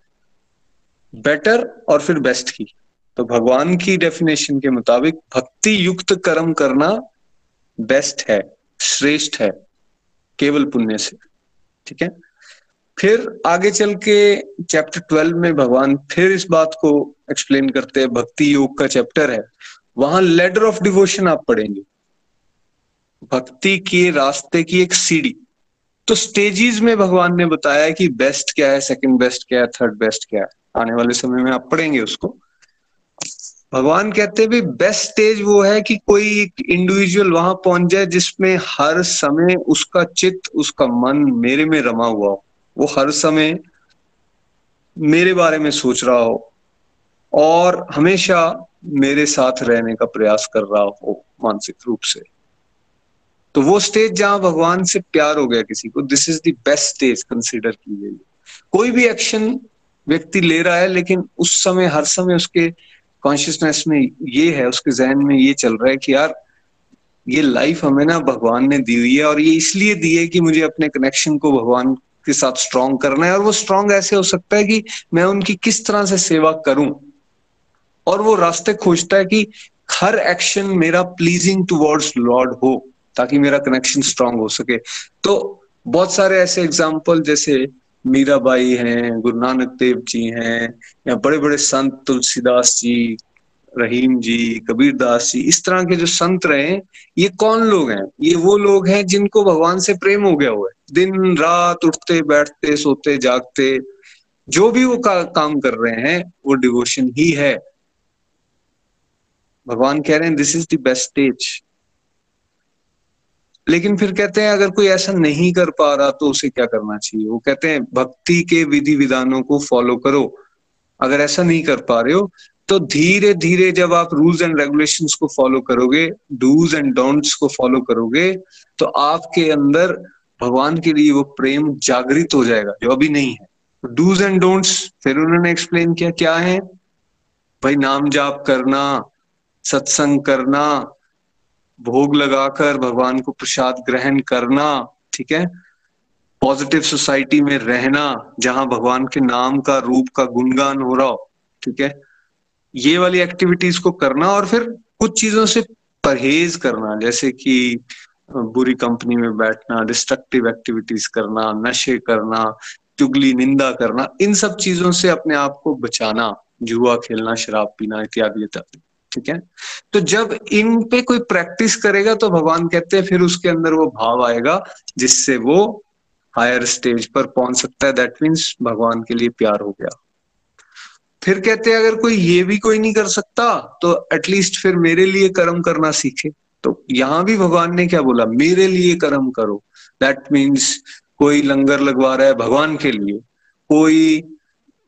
बेटर और फिर बेस्ट की। तो भगवान की डेफिनेशन के मुताबिक भक्ति युक्त कर्म करना बेस्ट है, श्रेष्ठ है, केवल पुण्य से। ठीक है? फिर आगे चल के चैप्टर ट्वेल्व में भगवान फिर इस बात को एक्सप्लेन करते हैं, भक्ति योग का चैप्टर है। वहाँ लेडर ऑफ़ डिवोशन आप पढ़ेंगे। भक्ति के रास्ते की एक सीढ़ी। तो स्टेजेस में भगवान ने बताया कि बेस्ट क्या है सेकंड बेस्ट क्या है थर्ड बेस्ट क्या है। आने वाले समय में आप पढ़ेंगे उसको। भगवान कहते हैं बेस्ट स्टेज वो है कि कोई एक इंडिविजुअल वहाँ पहुँच जाए जिसमें हर समय उसका चित्त, उसका मन मेरे में रमा हुआ हो। वो हर समय मेरे बारे में सोच रहा हो और हमेशा मेरे साथ रहने का प्रयास कर रहा हो मानसिक रूप से। तो वो स्टेज जहाँ भगवान से प्यार हो गया किसी को this is the best stage consider की गई कोई भी एक्शन व्यक्ति ले रहा है, लेकिन उस समय, हर समय उसके कॉन्शियसनेस में ये है, उसके जहन में ये चल रहा है कि यार, ये लाइफ हमें ना भगवान ने दी हुई है और ये इसलिए दी है कि मुझे अपने कनेक्शन को भगवान के साथ स्ट्रांग करना है और वो स्ट्रांग ऐसे हो सकता है कि मैं उनकी किस तरह से सेवा करूँ। और वो रास्ते खोजता है कि हर एक्शन मेरा प्लीजिंग टुवर्ड्स लॉर्ड हो, ताकि मेरा कनेक्शन स्ट्रांग हो सके। तो बहुत सारे ऐसे एग्ज़ाम्पल जैसे मीराबाई हैं, गुरु नानक देव जी हैं, या बड़े बड़े संत तुलसीदास जी रहीम जी कबीर दास जी इस तरह के जो संत रहे ये कौन लोग हैं? ये वो लोग हैं जिनको भगवान से प्रेम हो गया हुआ है। दिन रात उठते बैठते सोते जागते जो भी वो का, काम कर रहे हैं वो डिवोशन ही है। भगवान कह रहे हैं this is the best stage लेकिन फिर कहते हैं अगर कोई ऐसा नहीं कर पा रहा तो उसे क्या करना चाहिए? वो कहते हैं भक्ति के विधि विधानों को फॉलो करो। अगर ऐसा नहीं कर पा रहे हो तो धीरे धीरे जब आप रूल्स एंड रेगुलेशन को फॉलो करोगे, डूज एंड डोंट्स को फॉलो करोगे तो आपके अंदर भगवान के लिए वो प्रेम जागृत हो जाएगा, जो अभी नहीं है। डूज एंड डोंट्स, फिर उन्होंने एक्सप्लेन किया, क्या है? भाई नाम जाप करना, सत्संग करना, भोग लगाकर भगवान को प्रसाद ग्रहण करना, ठीक है? पॉजिटिव सोसाइटी में रहना, जहाँ भगवान के नाम का, रूप का गुणगान हो रहा हो, ठीक है? ये वाली एक्टिविटीज़ को करना और फिर कुछ चीज़ों से परहेज करना, जैसे कि बुरी कंपनी में बैठना डिस्ट्रक्टिव एक्टिविटीज़ करना, नशे करना, चुगली निंदा करना, इन सब चीज़ों से अपने आप को बचाना, जुआ खेलना, शराब पीना इत्यादि इत्यादि, ठीक है? तो जब इन पे कोई प्रैक्टिस करेगा तो भगवान कहते हैं, फिर उसके अंदर वो भाव आएगा, जिससे वो हायर स्टेज पर पहुँच सकता है दैट मीन्स भगवान के लिए प्यार हो गया। फिर कहते हैं, अगर कोई ये भी कोई नहीं कर सकता तो एटलीस्ट फिर मेरे लिए कर्म करना सीखे. तो यहाँ भी भगवान ने क्या बोला? मेरे लिए कर्म करो. दैट मीन्स कोई लंगर लगवा रहा है भगवान के लिए, कोई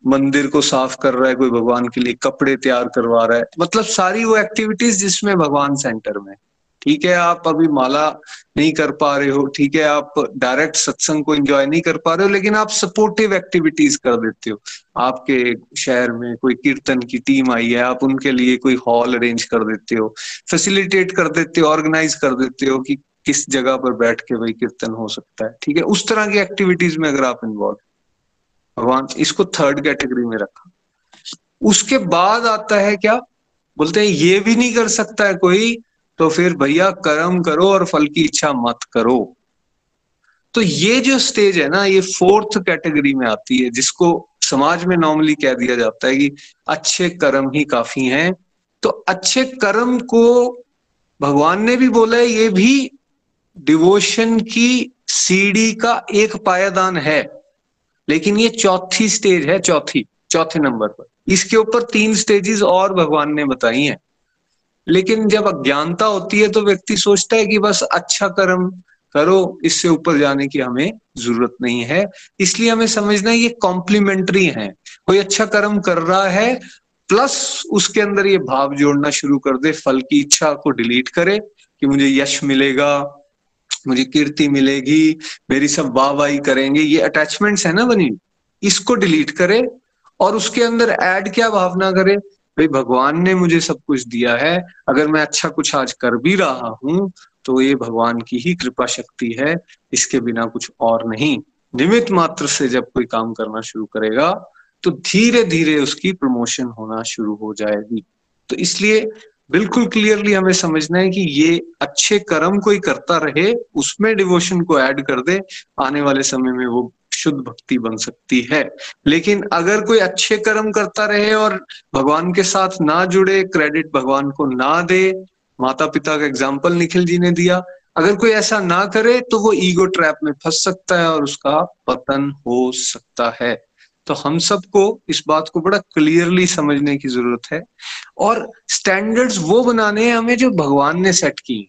मंदिर को साफ़ कर रहा है, कोई भगवान के लिए कपड़े तैयार करवा रहा है मतलब सारी वो एक्टिविटीज़ जिसमें भगवान सेंटर में ठीक है, आप अभी माला नहीं कर पा रहे हो, ठीक है, आप डायरेक्ट सत्संग को एंजॉय नहीं कर पा रहे हो, लेकिन आप सपोर्टिव एक्टिविटीज़ कर देते हो। आपके शहर में कोई कीर्तन की टीम आई है, आप उनके लिए कोई हॉल अरेंज कर देते हो फैसिलिटेट कर देते हो ऑर्गेनाइज कर देते हो कि किस जगह पर बैठ के भाई कीर्तन हो सकता है, ठीक है? उस तरह की एक्टिविटीज़ में अगर आप इन्वॉल्व भगवान, इसको थर्ड कैटेगरी में रखा। उसके बाद आता है क्या? बोलते हैं, ये भी नहीं कर सकता है कोई तो फिर भैया कर्म करो और फल की इच्छा मत करो। तो ये जो स्टेज है ना, ये फोर्थ कैटेगरी में आती है, जिसको समाज में नॉर्मली कह दिया जाता है कि अच्छे कर्म ही काफ़ी हैं। तो अच्छे कर्म को भगवान ने भी बोला है, ये भी डिवोशन की सीढ़ी का एक पायादान है। लेकिन ये चौथी स्टेज है, चौथी, चौथे नंबर पर। इसके ऊपर तीन स्टेजेस और भगवान ने बताई हैं। लेकिन जब अज्ञानता होती है तो व्यक्ति सोचता है कि बस अच्छा कर्म करो, इससे ऊपर जाने की हमें ज़रूरत नहीं है। इसलिए हमें समझना है ये कॉम्प्लीमेंट्री है। कोई अच्छा कर्म कर रहा है प्लस उसके अंदर ये भाव जोड़ना शुरू कर दे, फल की इच्छा को डिलीट करे कि मुझे यश मिलेगा, मुझे कीर्ति मिलेगी, मेरी सब वाह वाही करेंगे। ये अटैचमेंट्स है ना बनी, इसको डिलीट करे और उसके अंदर ऐड क्या भावना करे? भाई, भगवान ने मुझे सब कुछ दिया है। अगर मैं अच्छा कुछ आज कर भी रहा हूँ तो ये भगवान की ही कृपा शक्ति है। इसके बिना कुछ और नहीं। निमित मात्र से जब कोई काम करना शुरू करेगा तो धीरे धीरे उसकी प्रमोशन होना शुरू हो जाएगी। तो इसलिए बिल्कुल क्लियरली हमें समझना है कि ये अच्छे कर्म कोई करता रहे, उसमें डिवोशन को ऐड कर दे, आने वाले समय में वो शुद्ध भक्ति बन सकती है। लेकिन अगर कोई अच्छे कर्म करता रहे और भगवान के साथ ना जुड़े क्रेडिट भगवान को ना दे माता पिता का एग्ज़ाम्पल निखिल जी ने दिया, अगर कोई ऐसा ना करे तो वो ईगो ट्रैप में फंस सकता है और उसका पतन हो सकता है। तो हम सबको इस बात को बड़ा क्लियरली समझने की ज़रूरत है। और स्टैंडर्ड्स वो बनाने हैं हमें जो भगवान ने सेट की।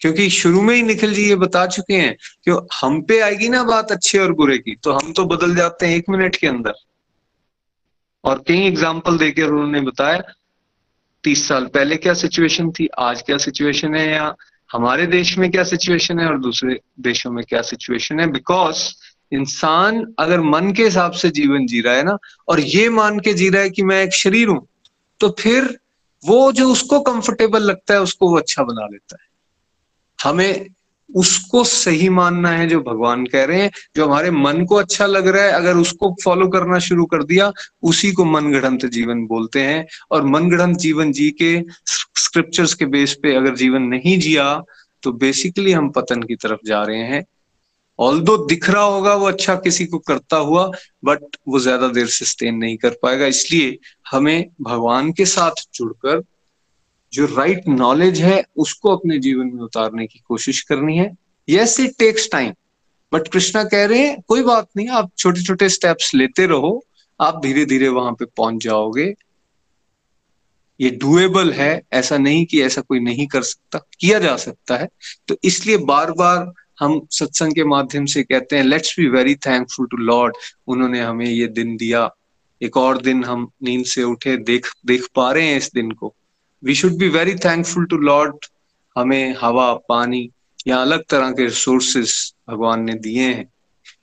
क्योंकि शुरू में ही निखिल जी ये बता चुके हैं कि हम पे आएगी ना बात अच्छे और बुरे की तो हम तो बदल जाते हैं एक मिनट के अंदर। और कई एग्ज़ाम्पल देकर उन्होंने बताया, तीस साल पहले क्या सिचुएशन थी, आज क्या सिचुएशन है, या हमारे देश में क्या सिचुएशन है और दूसरे देशों में क्या सिचुएशन है? बिकॉज़ इंसान अगर मन के हिसाब से जीवन जी रहा है ना, और ये मान के जी रहा है कि मैं एक शरीर हूँ तो फिर वो जो उसको कंफर्टेबल लगता है, उसको वो अच्छा बना लेता है। हमें उसको सही मानना है जो भगवान कह रहे हैं, जो हमारे मन को अच्छा लग रहा है, अगर उसको फॉलो करना शुरू कर दिया, उसी को मन गढ़ंत जीवन बोलते हैं। और मन गढ़ंत जीवन जी के स्क्रिप्चर्स के बेस पे अगर जीवन नहीं जिया तो बेसिकली हम पतन की तरफ़ जा रहे हैं। ऑल दो दिख रहा होगा वो अच्छा किसी को करता हुआ बट वो ज़्यादा देर से स्टेन नहीं कर पाएगा। इसलिए हमें भगवान के साथ जुड़कर जो राइट right नॉलेज है, उसको अपने जीवन में उतारने की कोशिश करनी है। Yes it takes time but Krishna कह रहे हैं, कोई बात नहीं, आप छोटे छोटे स्टेप्स लेते रहो, आप धीरे धीरे वहाँ पे पहुँच जाओगे। ये डुएबल है, ऐसा नहीं कि ऐसा कोई नहीं कर सकता, किया जा सकता है। तो इसलिए बार बार हम सत्संग के माध्यम से कहते हैं let's be very thankful to lord उन्होंने हमें ये दिन दिया। एक और दिन हम नींद से उठे, देख देख पा रहे हैं इस दिन को। We should be very thankful to lord हमें हवा, पानी या अलग तरह के रिसोर्सेस भगवान ने दिए हैं।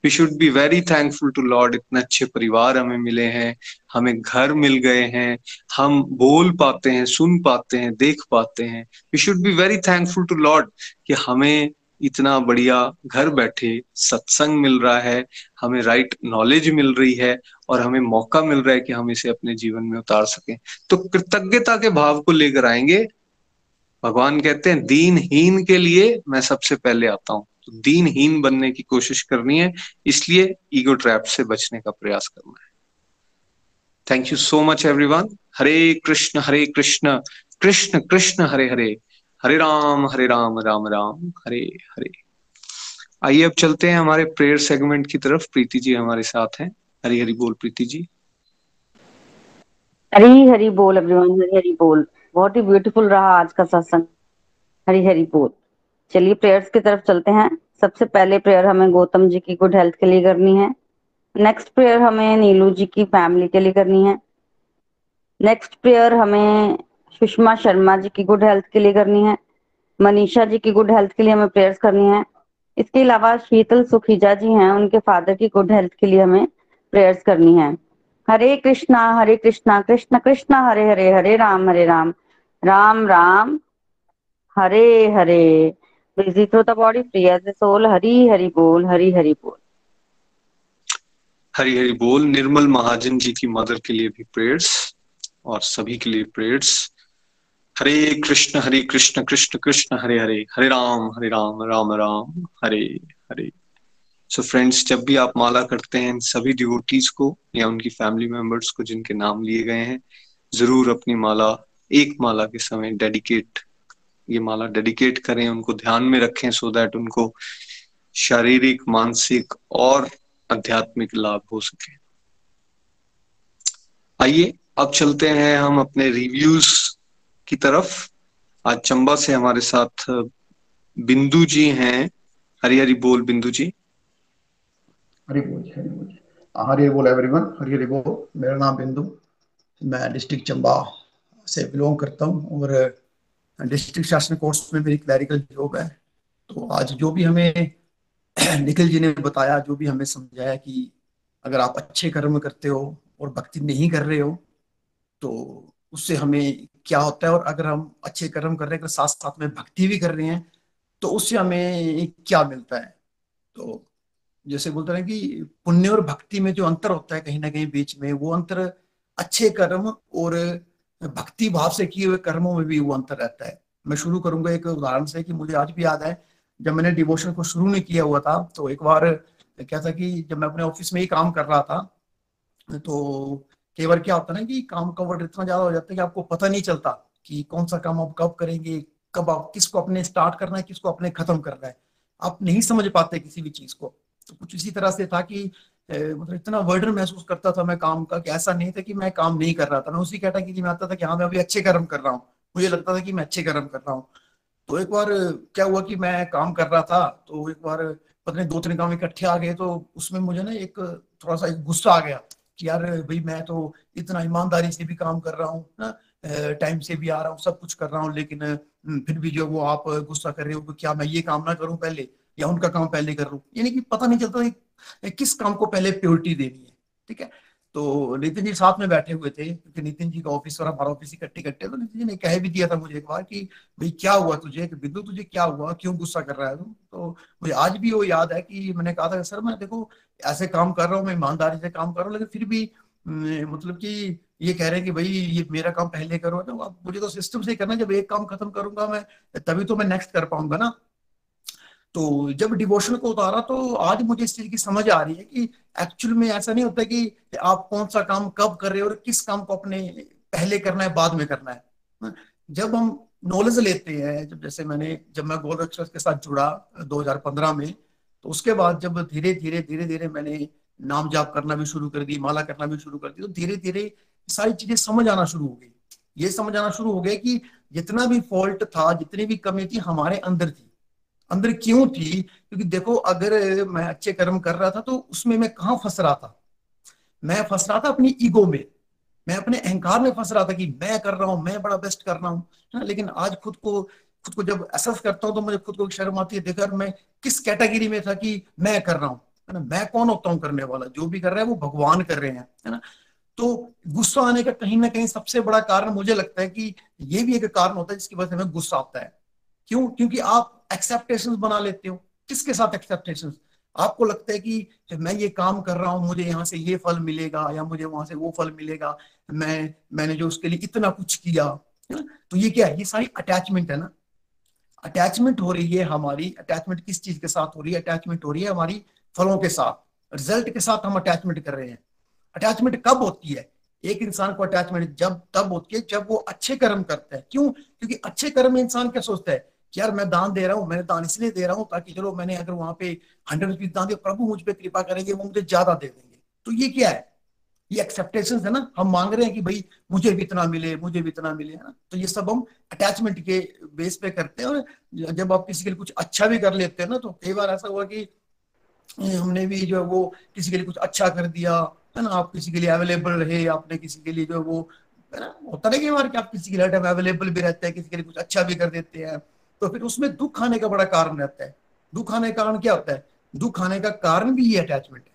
We should be very thankful to lord इतने अच्छे परिवार हमें मिले हैं। हमें घर मिल गए हैं। हम बोल पाते हैं, सुन पाते हैं, देख पाते हैं। We should be very thankful to lord कि हमें इतना बढ़िया घर बैठे सत्संग मिल रहा है, हमें राइट नॉलेज मिल रही है और हमें मौका मिल रहा है कि हम इसे अपने जीवन में उतार सकें। तो कृतज्ञता के भाव को लेकर आएँगे। भगवान कहते हैं, दीनहीन के लिए मैं सबसे पहले आता हूँ। तो दीनहीन बनने की कोशिश करनी है, इसलिए ईगो ट्रैप से बचने का प्रयास करना है। Thank you so much everyone Hare Krishna Hare Krishna. Krishna Krishna, Hare Hare. Hare Ram Hare Ram Ram Ram, Hare Hare. आइए अब चलते हैं हमारे प्रेयर सेगमेंट की तरफ़। प्रीति जी हमारे साथ हैं। हरी हरी बोल, प्रीति जी। हरी हरी बोल एवरीवन हरी हरी बोल। बहुत ही ब्यूटीफुल रहा आज का सत्संग। हरी हरी बोल। चलिए प्रेयर्स की तरफ़ चलते हैं। सबसे पहले प्रेयर हमें गौतम जी की गुड हेल्थ के लिए करनी है। नेक्स्ट प्रेयर हमें नीलू जी की फैमिली के लिए करनी है। नेक्स्ट प्रेयर हमें सुषमा शर्मा जी की गुड हेल्थ के लिए करनी है, मनीषा जी की गुड हेल्थ के लिए हमें प्रेयर्स करनी है। इसके अलावा शीतल सुखीजा जी हैं, उनके फादर की गुड हेल्थ के लिए हमें प्रेयर्स करनी है। Hare Krishna Hare Krishna, Krishna Krishna, Hare Hare Hare Ram Hare Ram. Ram Ram, Hare Hare. Busy through the body free as a soul Hari, Hari बोल, हरी, हरि बोल। हरी हरी बोल। निर्मल महाजन जी की मदर के लिए भी प्रेयर्स और सभी के लिए prayers Hare Krishna Hare Krishna Krishna Krishna, Hare Hare Hare Ram Hare Ram Ram Ram, Hare Hare. So friends जब भी आप माला करते हैं, सभी डिवोटीज को या उनकी फैमिली मेंबर्स को जिनके नाम लिए गए हैं, ज़रूर अपनी माला, एक माला के समय डेडिकेट ये माला डेडिकेट करें, उनको ध्यान में रखें सो दैट उनको शारीरिक, मानसिक और आध्यात्मिक लाभ हो सके। आइए, अब चलते हैं हम अपने रिव्यूज़ की तरफ़। आज चंबा से हमारे साथ बिंदु जी हैं। हरी हरी बोल, बिंदु जी। हरी बोल हरी बोल हरी बोल एवरीवन हरी हरी बोल। मेरा नाम बिंदु। मैं डिस्ट्रिक्ट चंबा से बिलोंग करता हूँ और डिस्ट्रिक्ट शासन कोर्स में मेरी क्लैरिकल जॉब है। तो आज जो भी हमें [clears throat] निखिल जी ने बताया, जो भी हमें समझाया कि अगर आप अच्छे कर्म करते हो और भक्ति नहीं कर रहे हो तो उससे हमें क्या होता है और अगर हम अच्छे कर्म कर रहे हैं, अगर साथ साथ में भक्ति भी कर रहे हैं तो उससे हमें क्या मिलता है? तो जैसे बोलते हैं कि पुण्य और भक्ति में जो अंतर होता है कहीं ना कहीं बीच में, वो अंतर अच्छे कर्म और भक्ति भाव से किए हुए कर्मों में भी वो अंतर रहता है। मैं शुरू करूँगा एक उदाहरण से कि मुझे आज भी याद है, जब मैंने डिवोशन को शुरू नहीं किया हुआ था तो एक बार क्या था कि जब मैं अपने ऑफ़िस में ही काम कर रहा था तो कई बार क्या होता है ना कि काम का वर्ड इतना ज़्यादा हो जाता है कि आपको पता नहीं चलता कि कौन सा काम आप कब करेंगे, कब आप किसको अपने स्टार्ट करना है, किसको अपने खत्म करना है। आप नहीं समझ पाते किसी भी चीज़ को। तो कुछ इसी तरह से था कि मतलब इतना वर्डन महसूस करता था मैं काम का कि ऐसा नहीं था कि मैं काम नहीं कर रहा था। मैं उसी कैटेगरी में आता था कि हाँ मैं अभी अच्छे कर्म कर रहा हूँ। मुझे लगता था कि मैं अच्छे कर्म कर रहा हूँ। तो एक बार क्या हुआ कि मैं काम कर रहा था तो एक बार पता नहीं दो तीन काम इकट्ठे आ गए तो उसमें मुझे ना एक थोड़ा सा एक गुस्सा आ गया। यार भाई मैं तो इतना ईमानदारी से भी काम कर रहा हूँ, ना टाइम से भी आ रहा हूँ, सब कुछ कर रहा हूँ, लेकिन फिर भी जो वो आप गुस्सा कर रहे हो क्या मैं ये काम ना करूँ पहले, या उनका काम पहले कर रहा हूँ यानी कि पता नहीं चलता किस काम को पहले प्योरिटी देनी है, ठीक है? तो नितिन जी साथ में बैठे हुए थे, क्योंकि नितिन जी का ऑफ़िस और हमारा ऑफ़िस इकट्ठे इकट्ठे तो नितिन जी ने कह भी दिया था मुझे एक बार कि, भाई, क्या हुआ तुझे? कि बिंदु, तुझे क्या हुआ? क्यों गुस्सा कर रहा है तू? तो मुझे आज भी वो याद है कि मैंने कहा था, सर, मैं देखो, ऐसे काम कर रहा हूँ, मैं ईमानदारी से काम कर रहा हूँ, लेकिन फिर भी मतलब कि ये कह रहे हैं कि, भाई, ये मेरा काम पहले करो। तो अब मुझे तो सिस्टम से करना जब एक काम खत्म करूँगा मैं, तभी तो मैं नेक्स्ट कर पाऊँगा ना। तो जब डिवोशन को उतारा तो आज मुझे इस चीज़ की समझ आ रही है कि एक्चुअल में ऐसा नहीं होता कि आप कौन सा काम कब कर रहे हो और किस काम को अपने पहले करना है बाद में करना है। हाँ, जब हम नॉलेज लेते हैं जब जैसे मैंने जब मैं गोल एक्सप्रेस के साथ जुड़ा 2015 में तो उसके बाद जब धीरे धीरे धीरे धीरे मैंने नाम जाप करना भी शुरू कर दी माला करना भी शुरू कर दी तो धीरे धीरे सारी चीज़ें समझ आना शुरू हो गई। ये समझ आना शुरू हो गया कि जितना भी फॉल्ट था जितनी भी कमी थी हमारे अंदर थी। अंदर क्यों थी? क्योंकि देखो, अगर मैं अच्छे कर्म कर रहा था तो उसमें मैं कहा फंस रहा था? मैं फंस रहा था अपनी ईगो में। मैं अपने अहंकार में फंस रहा था कि मैं कर रहा हूँ, मैं बड़ा बेस्ट कर रहा हूँ। लेकिन आज खुद को खुद को जब एसेस करता हूँ तो मुझे खुद को शर्म आती है देखकर मैं किस कैटेगरी में था कि मैं कर रहा हूँ? है ना, मैं कौन होता हूँ करने वाला? जो भी कर रहा है, वो भगवान कर रहे हैं, है ना? तो गुस्सा आने का कहीं ना कहीं सबसे बड़ा कारण मुझे लगता है कि ये भी एक कारण होता है जिसकी वजह से हमें गुस्सा आता है। क्यों? क्योंकि आप एक्सेप्टेशन बना लेते हो? किसके साथ एक्सेप्टेशन आपको लगता है कि मैं ये काम कर रहा हूँ, मुझे यहाँ से ये फल मिलेगा या मुझे वहाँ से वो फल मिलेगा, मैं, मैंने जो उसके लिए इतना कुछ किया तो ये क्या है? ये सारी अटैचमेंट है ना? अटैचमेंट हो रही है हमारी अटैचमेंट किस चीज़ के साथ हो रही है? अटैचमेंट हो रही है हमारी फलों के साथ। रिज़ल्ट के साथ हम अटैचमेंट कर रहे हैं। अटैचमेंट कब होती है? एक इंसान को अटैचमेंट जब, तब होती है जब वो अच्छे कर्म करता है। क्यों? क्योंकि अच्छे कर्म इंसान क्या सोचता है? यार मैं दान दे रहा हूँ, मैंने दान इसलिए दे रहा हूँ ताकि चलो मैंने अगर वहाँ पे हंड्रेड रुपीज़ दान दिया, प्रभु मुझ पर कृपा करेंगे, वो मुझे ज़्यादा दे देंगे। तो ये क्या है? ये एक्सेप्टेशन है ना? हम मांग रहे हैं कि भाई मुझे भी इतना मिले, मुझे भी इतना मिले, है ना? तो ये सब हम अटैचमेंट के बेस पे करते हैं और जब आप किसी के लिए कुछ अच्छा भी कर लेते हैं ना तो कई बार ऐसा हुआ कि हमने भी जो है वो किसी के लिए कुछ अच्छा कर दिया, है ना? आप किसी के लिए अवेलेबल रहे, आपने किसी के लिए जो है वो, है ना? होता नहीं बार कि आप किसी के लिए अवेलेबल भी रहते हैं, किसी के लिए कुछ अच्छा भी कर देते हैं। तो फिर उसमें दुख आने का बड़ा कारण रहता है। दुख आने का कारण क्या होता है? दुख आने का कारण भी ये अटैचमेंट है।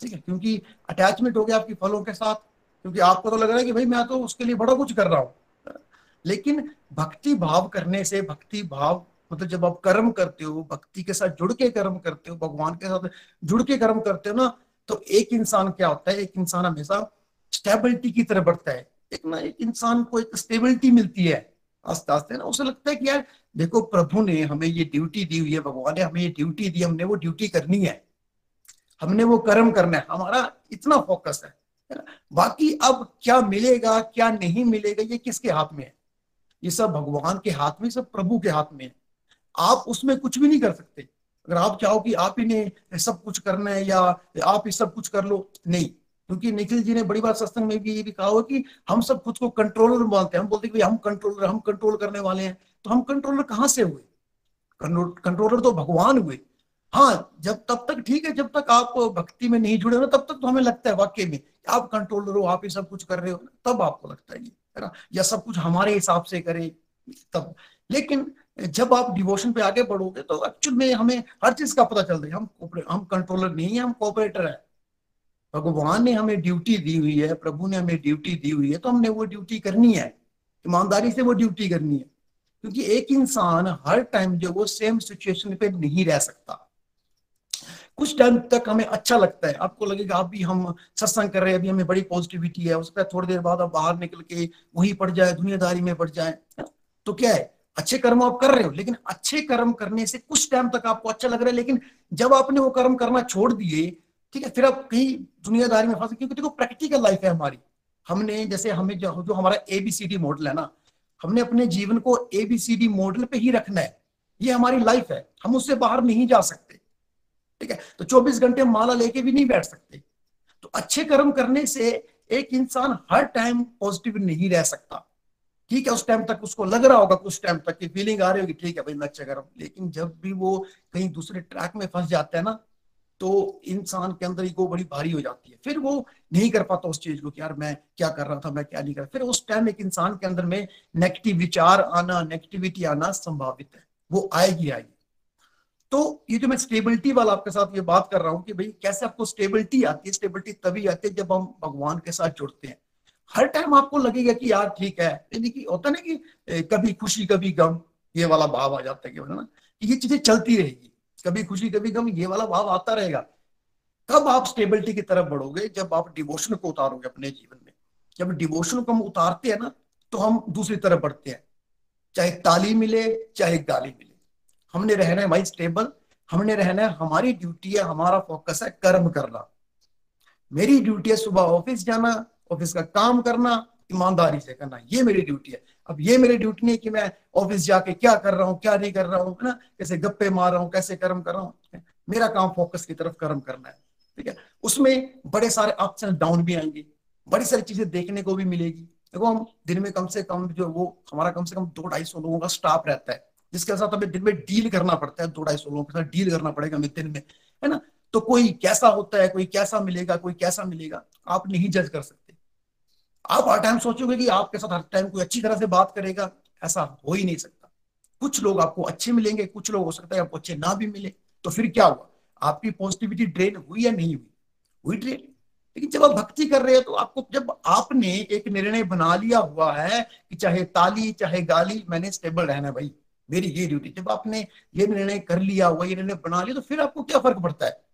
ठीक है? क्योंकि अटैचमेंट हो गया आपकी फलों के साथ, क्योंकि आपको तो लग रहा है कि भाई मैं तो उसके लिए बड़ा कुछ कर रहा हूँ। लेकिन भक्ति भाव करने से, भक्ति भाव मतलब जब आप कर्म करते हो, भक्ति के साथ जुड़ के कर्म करते हो, भगवान के साथ जुड़ के कर्म करते हो ना तो एक इंसान क्या होता है? एक इंसान हमेशा स्टेबिलिटी की तरह बढ़ता है। एक ना एक इंसान को एक स्टेबिलिटी मिलती है। आस्ते आस्ते ना उसे लगता है कि यार देखो, प्रभु ने हमें ये ड्यूटी दी हुई है, भगवान ने हमें ये ड्यूटी दी, हमने वो ड्यूटी करनी है। हमने वो कर्म करना है। हमारा इतना फोकस है। बाकी अब क्या मिलेगा, क्या नहीं मिलेगा, ये किसके हाथ में है? ये सब भगवान के हाथ में, सब प्रभु के हाथ में है। आप उसमें कुछ भी नहीं कर सकते। अगर आप चाहो कि आप ही ने सब कुछ करना है या आप ही सब कुछ कर लो, नहीं। क्योंकि निखिल जी ने बड़ी बार सत्संग में भी ये भी कहा हो कि हम सब खुद को कंट्रोलर मानते हैं। हम बोलते हैं कि हम कंट्रोलर हम कंट्रोल करने वाले हैं। तो हम कंट्रोलर कहाँ से हुए? कंट्रोलर तो भगवान हुए। हाँ जब, तब तक ठीक है, जब तक आप भक्ति में नहीं जुड़े हो तब तक तो हमें लगता है वाक्य में आप कंट्रोलर हो, आप ही सब कुछ कर रहे हो तब आपको लगता है है ना? या सब कुछ हमारे हिसाब से करे, तब। लेकिन जब आप डिवोशन पे आगे बढ़ोगे तो एक्चुअल में हमें हर चीज़ का पता चल रहा है। हम हम कंट्रोलर नहीं है, हम कोऑपरेटर है। भगवान ने हमें ड्यूटी दी हुई है, प्रभु ने हमें ड्यूटी दी हुई है तो हमने वो ड्यूटी करनी है। ईमानदारी से वो ड्यूटी करनी है। क्योंकि एक इंसान हर टाइम जो वो सेम सिचुएशन पे नहीं रह सकता कुछ टाइम तक हमें अच्छा लगता है। आपको लगेगा आप भी हम सत्संग कर रहे हैं अभी हमें बड़ी पॉजिटिविटी है है थोड़ी देर बाद आप बाहर निकल के वही पड़ जाए दुनियादारी में पड़ जाए। तो क्या है? अच्छे कर्म आप कर रहे हो लेकिन अच्छे कर्म करने से कुछ टाइम तक आपको अच्छा लग रहा है लेकिन जब आपने वो कर्म करना छोड़ दिए ठीक है फिर आप कहीं दुनियादारी में फंसे क्योंकि देखो प्रैक्टिकल लाइफ है हमारी। हमने जैसे हमें जो, जो हमारा एबीसीडी मॉडल है ना हमने अपने जीवन को एबीसीडी मॉडल पे ही रखना है। ये हमारी लाइफ है। हम उससे बाहर नहीं जा सकते। ठीक है? तो 24 घंटे माला लेके भी नहीं बैठ सकते। तो अच्छे कर्म करने से एक इंसान हर टाइम पॉजिटिव नहीं रह सकता। ठीक है? उस टाइम तक उसको लग रहा होगा कुछ टाइम तक की फीलिंग आ रही होगी। ठीक है भाई, मैं अच्छा कर रहा हूँ। लेकिन जब भी वो कहीं दूसरे ट्रैक में फंस जाता है ना तो इंसान के अंदर ईगो बड़ी भारी हो जाती है। फिर वो नहीं कर पाता उस चीज़ को कि यार मैं क्या कर रहा था, मैं क्या नहीं कर रहा। फिर उस टाइम एक इंसान के अंदर में नेगेटिव विचार आना नेगेटिविटी आना संभावित है। वो आएगी आएगी। तो ये जो मैं स्टेबिलिटी वाला आपके साथ ये बात कर रहा हूँ कि भाई कैसे आपको स्टेबिलिटी आती है स्टेबिलिटी तभी आती है जब हम भगवान के साथ जुड़ते हैं। हर टाइम आपको लगेगा कि यार ठीक है, यानी कि होता ना कि कभी खुशी, कभी गम, ये वाला भाव आ जाता है कि ना ये चीज़ें चलती रहेगी। कभी खुशी, कभी गम, ये वाला भाव आता रहेगा। कब आप स्टेबिलिटी की तरफ़ बढ़ोगे? जब आप डिवोशन को उतारोगे अपने जीवन में। जब डिवोशन को हम उतारते हैं ना तो हम दूसरी तरफ़ बढ़ते हैं। चाहे ताली मिले, चाहे गाली मिले। हमने रहना है भाई स्टेबल हमने रहना है, हमारी ड्यूटी है, हमारा फोकस है कर्म करना। मेरी ड्यूटी है सुबह ऑफ़िस जाना ऑफ़िस का काम करना, ईमानदारी से करना। ये मेरी ड्यूटी है। अब ये मेरी ड्यूटी नहीं कि मैं ऑफ़िस जाके क्या कर रहा हूँ, क्या नहीं कर रहा हूँ ना? कैसे गप्पे मार रहा हूँ, कैसे कर्म कर रहा हूँ? मेरा काम फोकस की तरफ़ कर्म करना है, ठीक है? उसमें बड़े सारे अप्स एंड डाउन भी आएँगे, बड़ी सारी चीज़ें देखने को भी मिलेगी। देखो, हम दिन में कम से कम जो वो, हमारा कम से कम दो ढाई सौ लोगों का स्टाफ रहता है, जिसके साथ हमें दिन में डील करना पड़ता है, दो ढाई सौ लोगों के साथ डील करना पड़ेगा हमें दिन में, है ना? तो कोई कैसा होता है, कोई कैसा मिलेगा, कोई कैसा मिलेगा, आप नहीं जज कर सकते। आप हर टाइम सोचोगे कि आपके साथ हर टाइम कोई अच्छी तरह से बात करेगा, ऐसा हो ही नहीं सकता। कुछ लोग आपको अच्छे मिलेंगे, कुछ लोग हो सकता है आपको अच्छे ना भी मिले तो फिर क्या हुआ? आपकी पॉजिटिविटी ड्रेन हुई या नहीं हुई? हुई ड्रेन लेकिन जब आप भक्ति कर रहे हैं तो आपको जब आपने एक निर्णय बना लिया हुआ है कि चाहे ताली, चाहे गाली, मैंने स्टेबल रहना भाई, मेरी ये ड्यूटी जब आपने ये निर्णय कर लिया हुआ, ये निर्णय बना लिया तो फिर आपको क्या फ़र्क पड़ता है?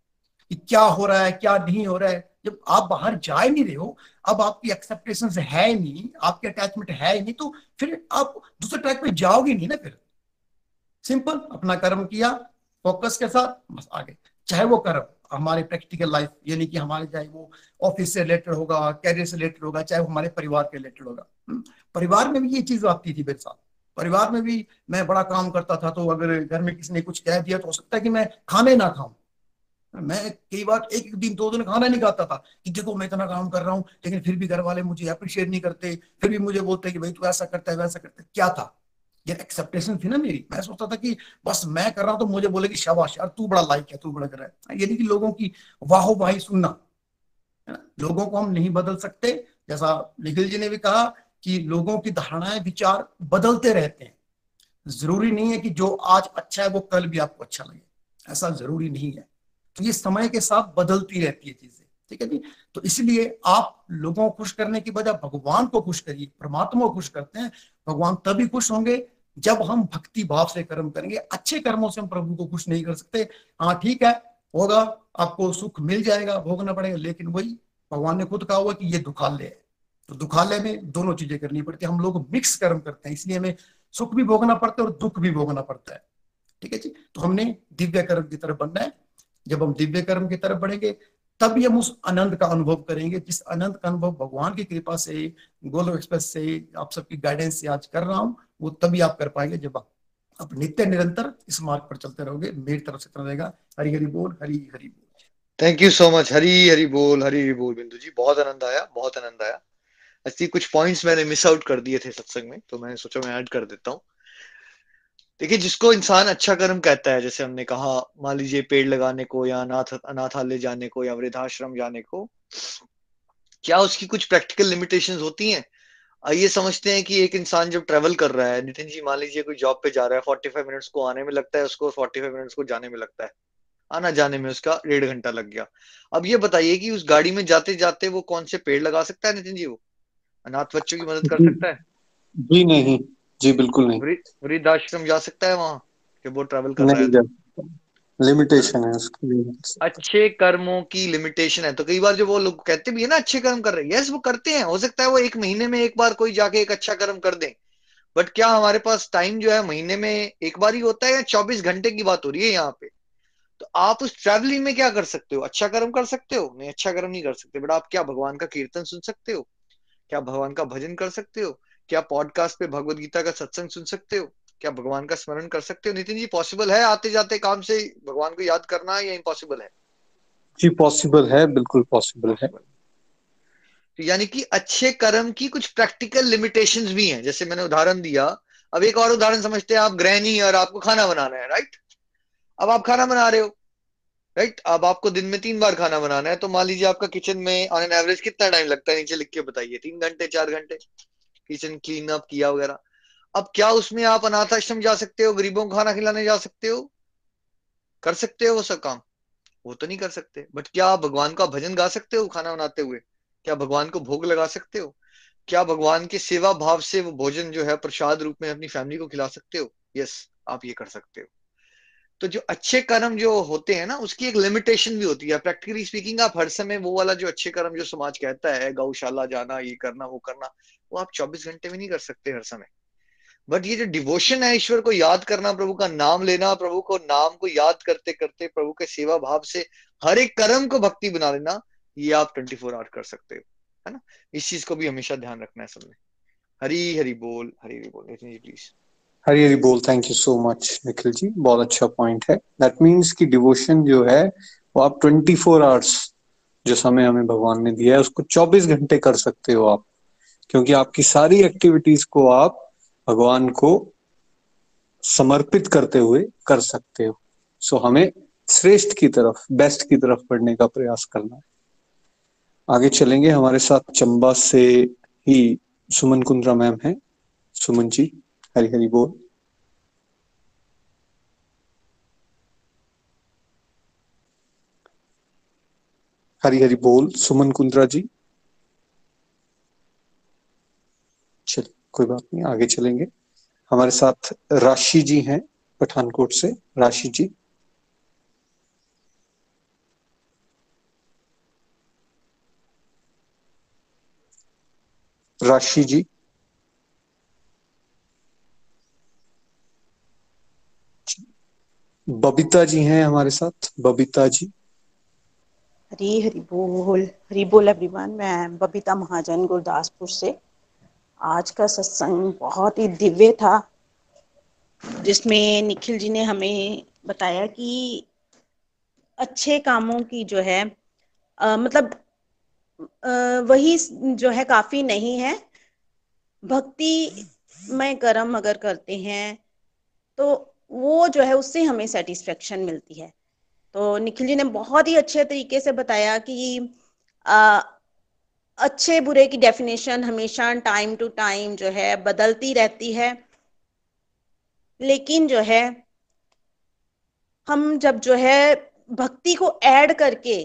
कि क्या हो रहा है क्या नहीं हो रहा है। जब आप बाहर जा ही नहीं रहे हो अब आपकी एक्सेप्टेशन है नहीं आपके अटैचमेंट है नहीं तो फिर आप दूसरे ट्रैक पे जाओगे नहीं ना फिर। सिंपल अपना कर्म किया फोकस के साथ बस आगे। चाहे वो कर्म हमारे प्रैक्टिकल लाइफ यानी कि हमारे चाहे वो ऑफ़िस से रिलेटेड होगा कैरियर से रिलेटेड होगा चाहे वो हमारे परिवार के रिलेटेड होगा। हम्म, परिवार में भी ये चीज़ आती थी मेरे साथ। परिवार में भी मैं बड़ा काम करता था तो अगर घर में किसी ने कुछ कह दिया तो हो सकता है कि मैं खाने ना खाऊं। मैं कई बार एक एक दिन, दो दिन खाना नहीं खाता था कि देखो मैं इतना काम कर रहा हूँ, लेकिन फिर भी घर वाले मुझे अप्रिशिएट नहीं करते, फिर भी मुझे बोलते कि भाई तू ऐसा करता है, वैसा करता है। क्या था? ये एक्सेप्टेशन थी ना मेरी। मैं सोचता था कि बस मैं कर रहा हूँ तो मुझे बोले कि शाबाश यार, तू बड़ा लाइक है, तू बड़ा कर रहा है। यानी कि लोगों की वाहो वाही सुनना लोगों को हम नहीं बदल सकते। जैसा निखिल जी ने भी कहा कि लोगों की धारणाएँ, विचार बदलते रहते हैं। ज़रूरी नहीं है कि जो आज अच्छा है, वो कल भी आपको अच्छा लगे। ऐसा ज़रूरी नहीं है। तो ये समय के साथ बदलती रहती है चीज़ें, ठीक है जी? तो इसलिए आप लोगों को खुश करने की बजाय भगवान को खुश करिए, परमात्मा को खुश करते हैं, भगवान तभी खुश होंगे जब हम भक्ति भाव से कर्म करेंगे। अच्छे कर्मों से हम प्रभु को खुश नहीं कर सकते। हाँ ठीक है, होगा, आपको सुख मिल जाएगा, भोगना पड़ेगा, लेकिन वही भगवान ने खुद कहा हुआ कि ये दुखालय है। तो दुखालय में दोनों चीज़ें करनी पड़ती है। हम लोग मिक्स कर्म करते हैं, इसलिए हमें सुख भी भोगना पड़ता है और दुख भी भोगना पड़ता है, ठीक है जी? तो हमने दिव्य कर्म की तरफ़ बनना है। जब हम दिव्य कर्म की तरफ़ बढ़ेंगे, तभी हम उस आनंद का अनुभव करेंगे। जिस आनंद का अनुभव भगवान की कृपा से गोलो एक्सप्रेस से आप सबकी गाइडेंस से आज कर रहा हूँ, वो तभी आप कर पाएँगे जब आप नित्य निरंतर इस मार्ग पर चलते रहोगे। मेरी तरफ़ से इतना रहेगा। हरी हरी बोल, हरी हरी बोल। Thank you so much Hari Hari बोल, हरी हरी बोल, बिंदु जी। बहुत आनंद आया, बहुत आनंद आया। ऐसी कुछ पॉइंट्स मैंने मिस आउट कर दिए थे सत्संग में तो मैंने सोचा मैं ऐड कर देता हूँ। देखिए, जिसको इंसान अच्छा कर्म कहता है, जैसे हमने कहा, मान लीजिए पेड़ लगाने को या अनाथ, अनाथालय जाने को या वृद्धाश्रम जाने को, क्या उसकी कुछ प्रैक्टिकल लिमिटेशंस होती हैं? आइए समझते हैं कि एक इंसान जब ट्रेवल कर रहा है, नितिन जी, मान लीजिए कोई जॉब पे जा रहा है फोर्टी फाइव मिनट्स को आने में लगता है, उसको फोर्टी फाइव मिनट्स को जाने में लगता है। आना जाने में उसका डेढ़ घंटा लग गया। अब ये बताइए कि उस गाड़ी में जाते जाते वो कौन से पेड़ लगा सकता है, नितिन जी, वो? अनाथ बच्चों की मदद कर सकता है? जी नहीं। जी बिल्कुल नहीं। वृद्धाश्रम जा सकता है वहाँ कि वो ट्रैवल कर रहा है? लिमिटेशन है उसकी अच्छे कर्मों की लिमिटेशन है। तो कई बार जो वो लोग कहते भी है ना अच्छे कर्म कर रहे हैं। यस वो करते हैं। हो सकता है वो एक महीने में एक बार कोई जाके एक अच्छा कर्म कर दे। बट क्या हमारे पास टाइम जो है महीने में एक बार ही होता है या चौबीस घंटे की बात हो रही है यहाँ पे? तो आप उस ट्रेवलिंग में क्या कर सकते हो? अच्छा कर्म कर सकते हो? नहीं अच्छा कर्म नहीं कर सकते। बट आप क्या भगवान का कीर्तन सुन सकते हो? क्या भगवान का भजन कर सकते हो? क्या पॉडकास्ट पे भगवत गीता का सत्संग सुन सकते हो? क्या भगवान का स्मरण कर सकते हो? नितिन जी पॉसिबल है आते जाते काम से भगवान को याद करना या इम्पॉसिबल है? जी पॉसिबल है बिल्कुल पॉसिबल है। तो यानी कि अच्छे कर्म की कुछ प्रैक्टिकल लिमिटेशंस भी हैं। जैसे मैंने उदाहरण दिया अब एक और उदाहरण समझते हैं आप गृहिणी और आपको खाना बनाना है राइट अब आप खाना बना रहे हो राइट अब आपको दिन में तीन बार खाना बनाना है तो मान लीजिए आपका किचन में ऑन एन एवरेज कितना टाइम लगता है? नीचे लिख के बताइए तीन घंटे चार घंटे? किचन क्लीन अप किया वगैरह। अब क्या उसमें आप अनाथ आश्रम जा सकते हो, गरीबों को खाना खिलाने जा सकते हो? कर सकते हो वो सब काम। वो तो नहीं कर सकते। बट क्या आप भगवान का भजन गा सकते हो खाना बनाते हुए? क्या भगवान को भोग लगा सकते हो? क्या भगवान के सेवा भाव से वो भोजन जो है प्रसाद रूप में अपनी फैमिली को खिला सकते हो? यस आप ये कर सकते हो। तो जो अच्छे कर्म जो होते हैं ना, उसकी एक लिमिटेशन भी होती है। प्रैक्टिकली स्पीकिंग आप हर समय वो वाला जो अच्छे कर्म जो समाज कहता है, गौशाला जाना, ये करना, वो करना, वो आप 24 घंटे में नहीं कर सकते हर समय। बट ये जो डिवोशन है ईश्वर को याद करना, प्रभु का नाम लेना, प्रभु को नाम को याद करते करते, प्रभु के सेवा भाव से हर एक कर्म को भक्ति बना लेना, ये आप ट्वेंटी फोर आवर कर सकते हो। है ना? इस चीज़ को भी हमेशा ध्यान रखना है सबने। हरी हरी बोल, हरी हरी बोल। प्लीज़। हरी हरी बोल thank you so much Nikhil ji बहुत अच्छा पॉइंट है. दैट मीन्स कि डिवोशन जो है, वो आप ट्वेंटी फोर आवर्स जो समय हमें भगवान ने दिया है, उसको चौबीस घंटे कर सकते हो आप. क्योंकि आपकी सारी एक्टिविटीज़ को आप भगवान को समर्पित करते हुए कर सकते हो. सो हमें श्रेष्ठ की तरफ़ बेस्ट की तरफ़ बढ़ने का प्रयास करना है. आगे चलेंगे. हमारे साथ चंबा से ही सुमन कुंद्रा मैम है. सुमन जी हरी हरी बोल। हरी हरी बोल, सुमन कुंद्रा जी। चलिए कोई बात नहीं, आगे चलेंगे। हमारे साथ राशि जी हैं पठानकोट से। राशि जी। राशि जी। बबीता जी हैं हमारे साथ। बबीता जी। हरी हरी बोल हरी बोल एवरीवन मैं बबीता महाजन गुरदासपुर से। आज का सत्संग बहुत ही दिव्य था जिसमें निखिल जी ने हमें बताया कि अच्छे कामों की जो है आ, मतलब आ, वही जो है काफ़ी नहीं है। भक्ति में कर्म अगर करते हैं तो वो जो है उससे हमें सेटिस्फेक्शन मिलती है। तो निखिल जी ने बहुत ही अच्छे तरीके से बताया कि आ, अच्छे बुरे की डेफिनेशन हमेशा टाइम टू टाइम जो है बदलती रहती है। लेकिन जो है हम जब जो है भक्ति को ऐड करके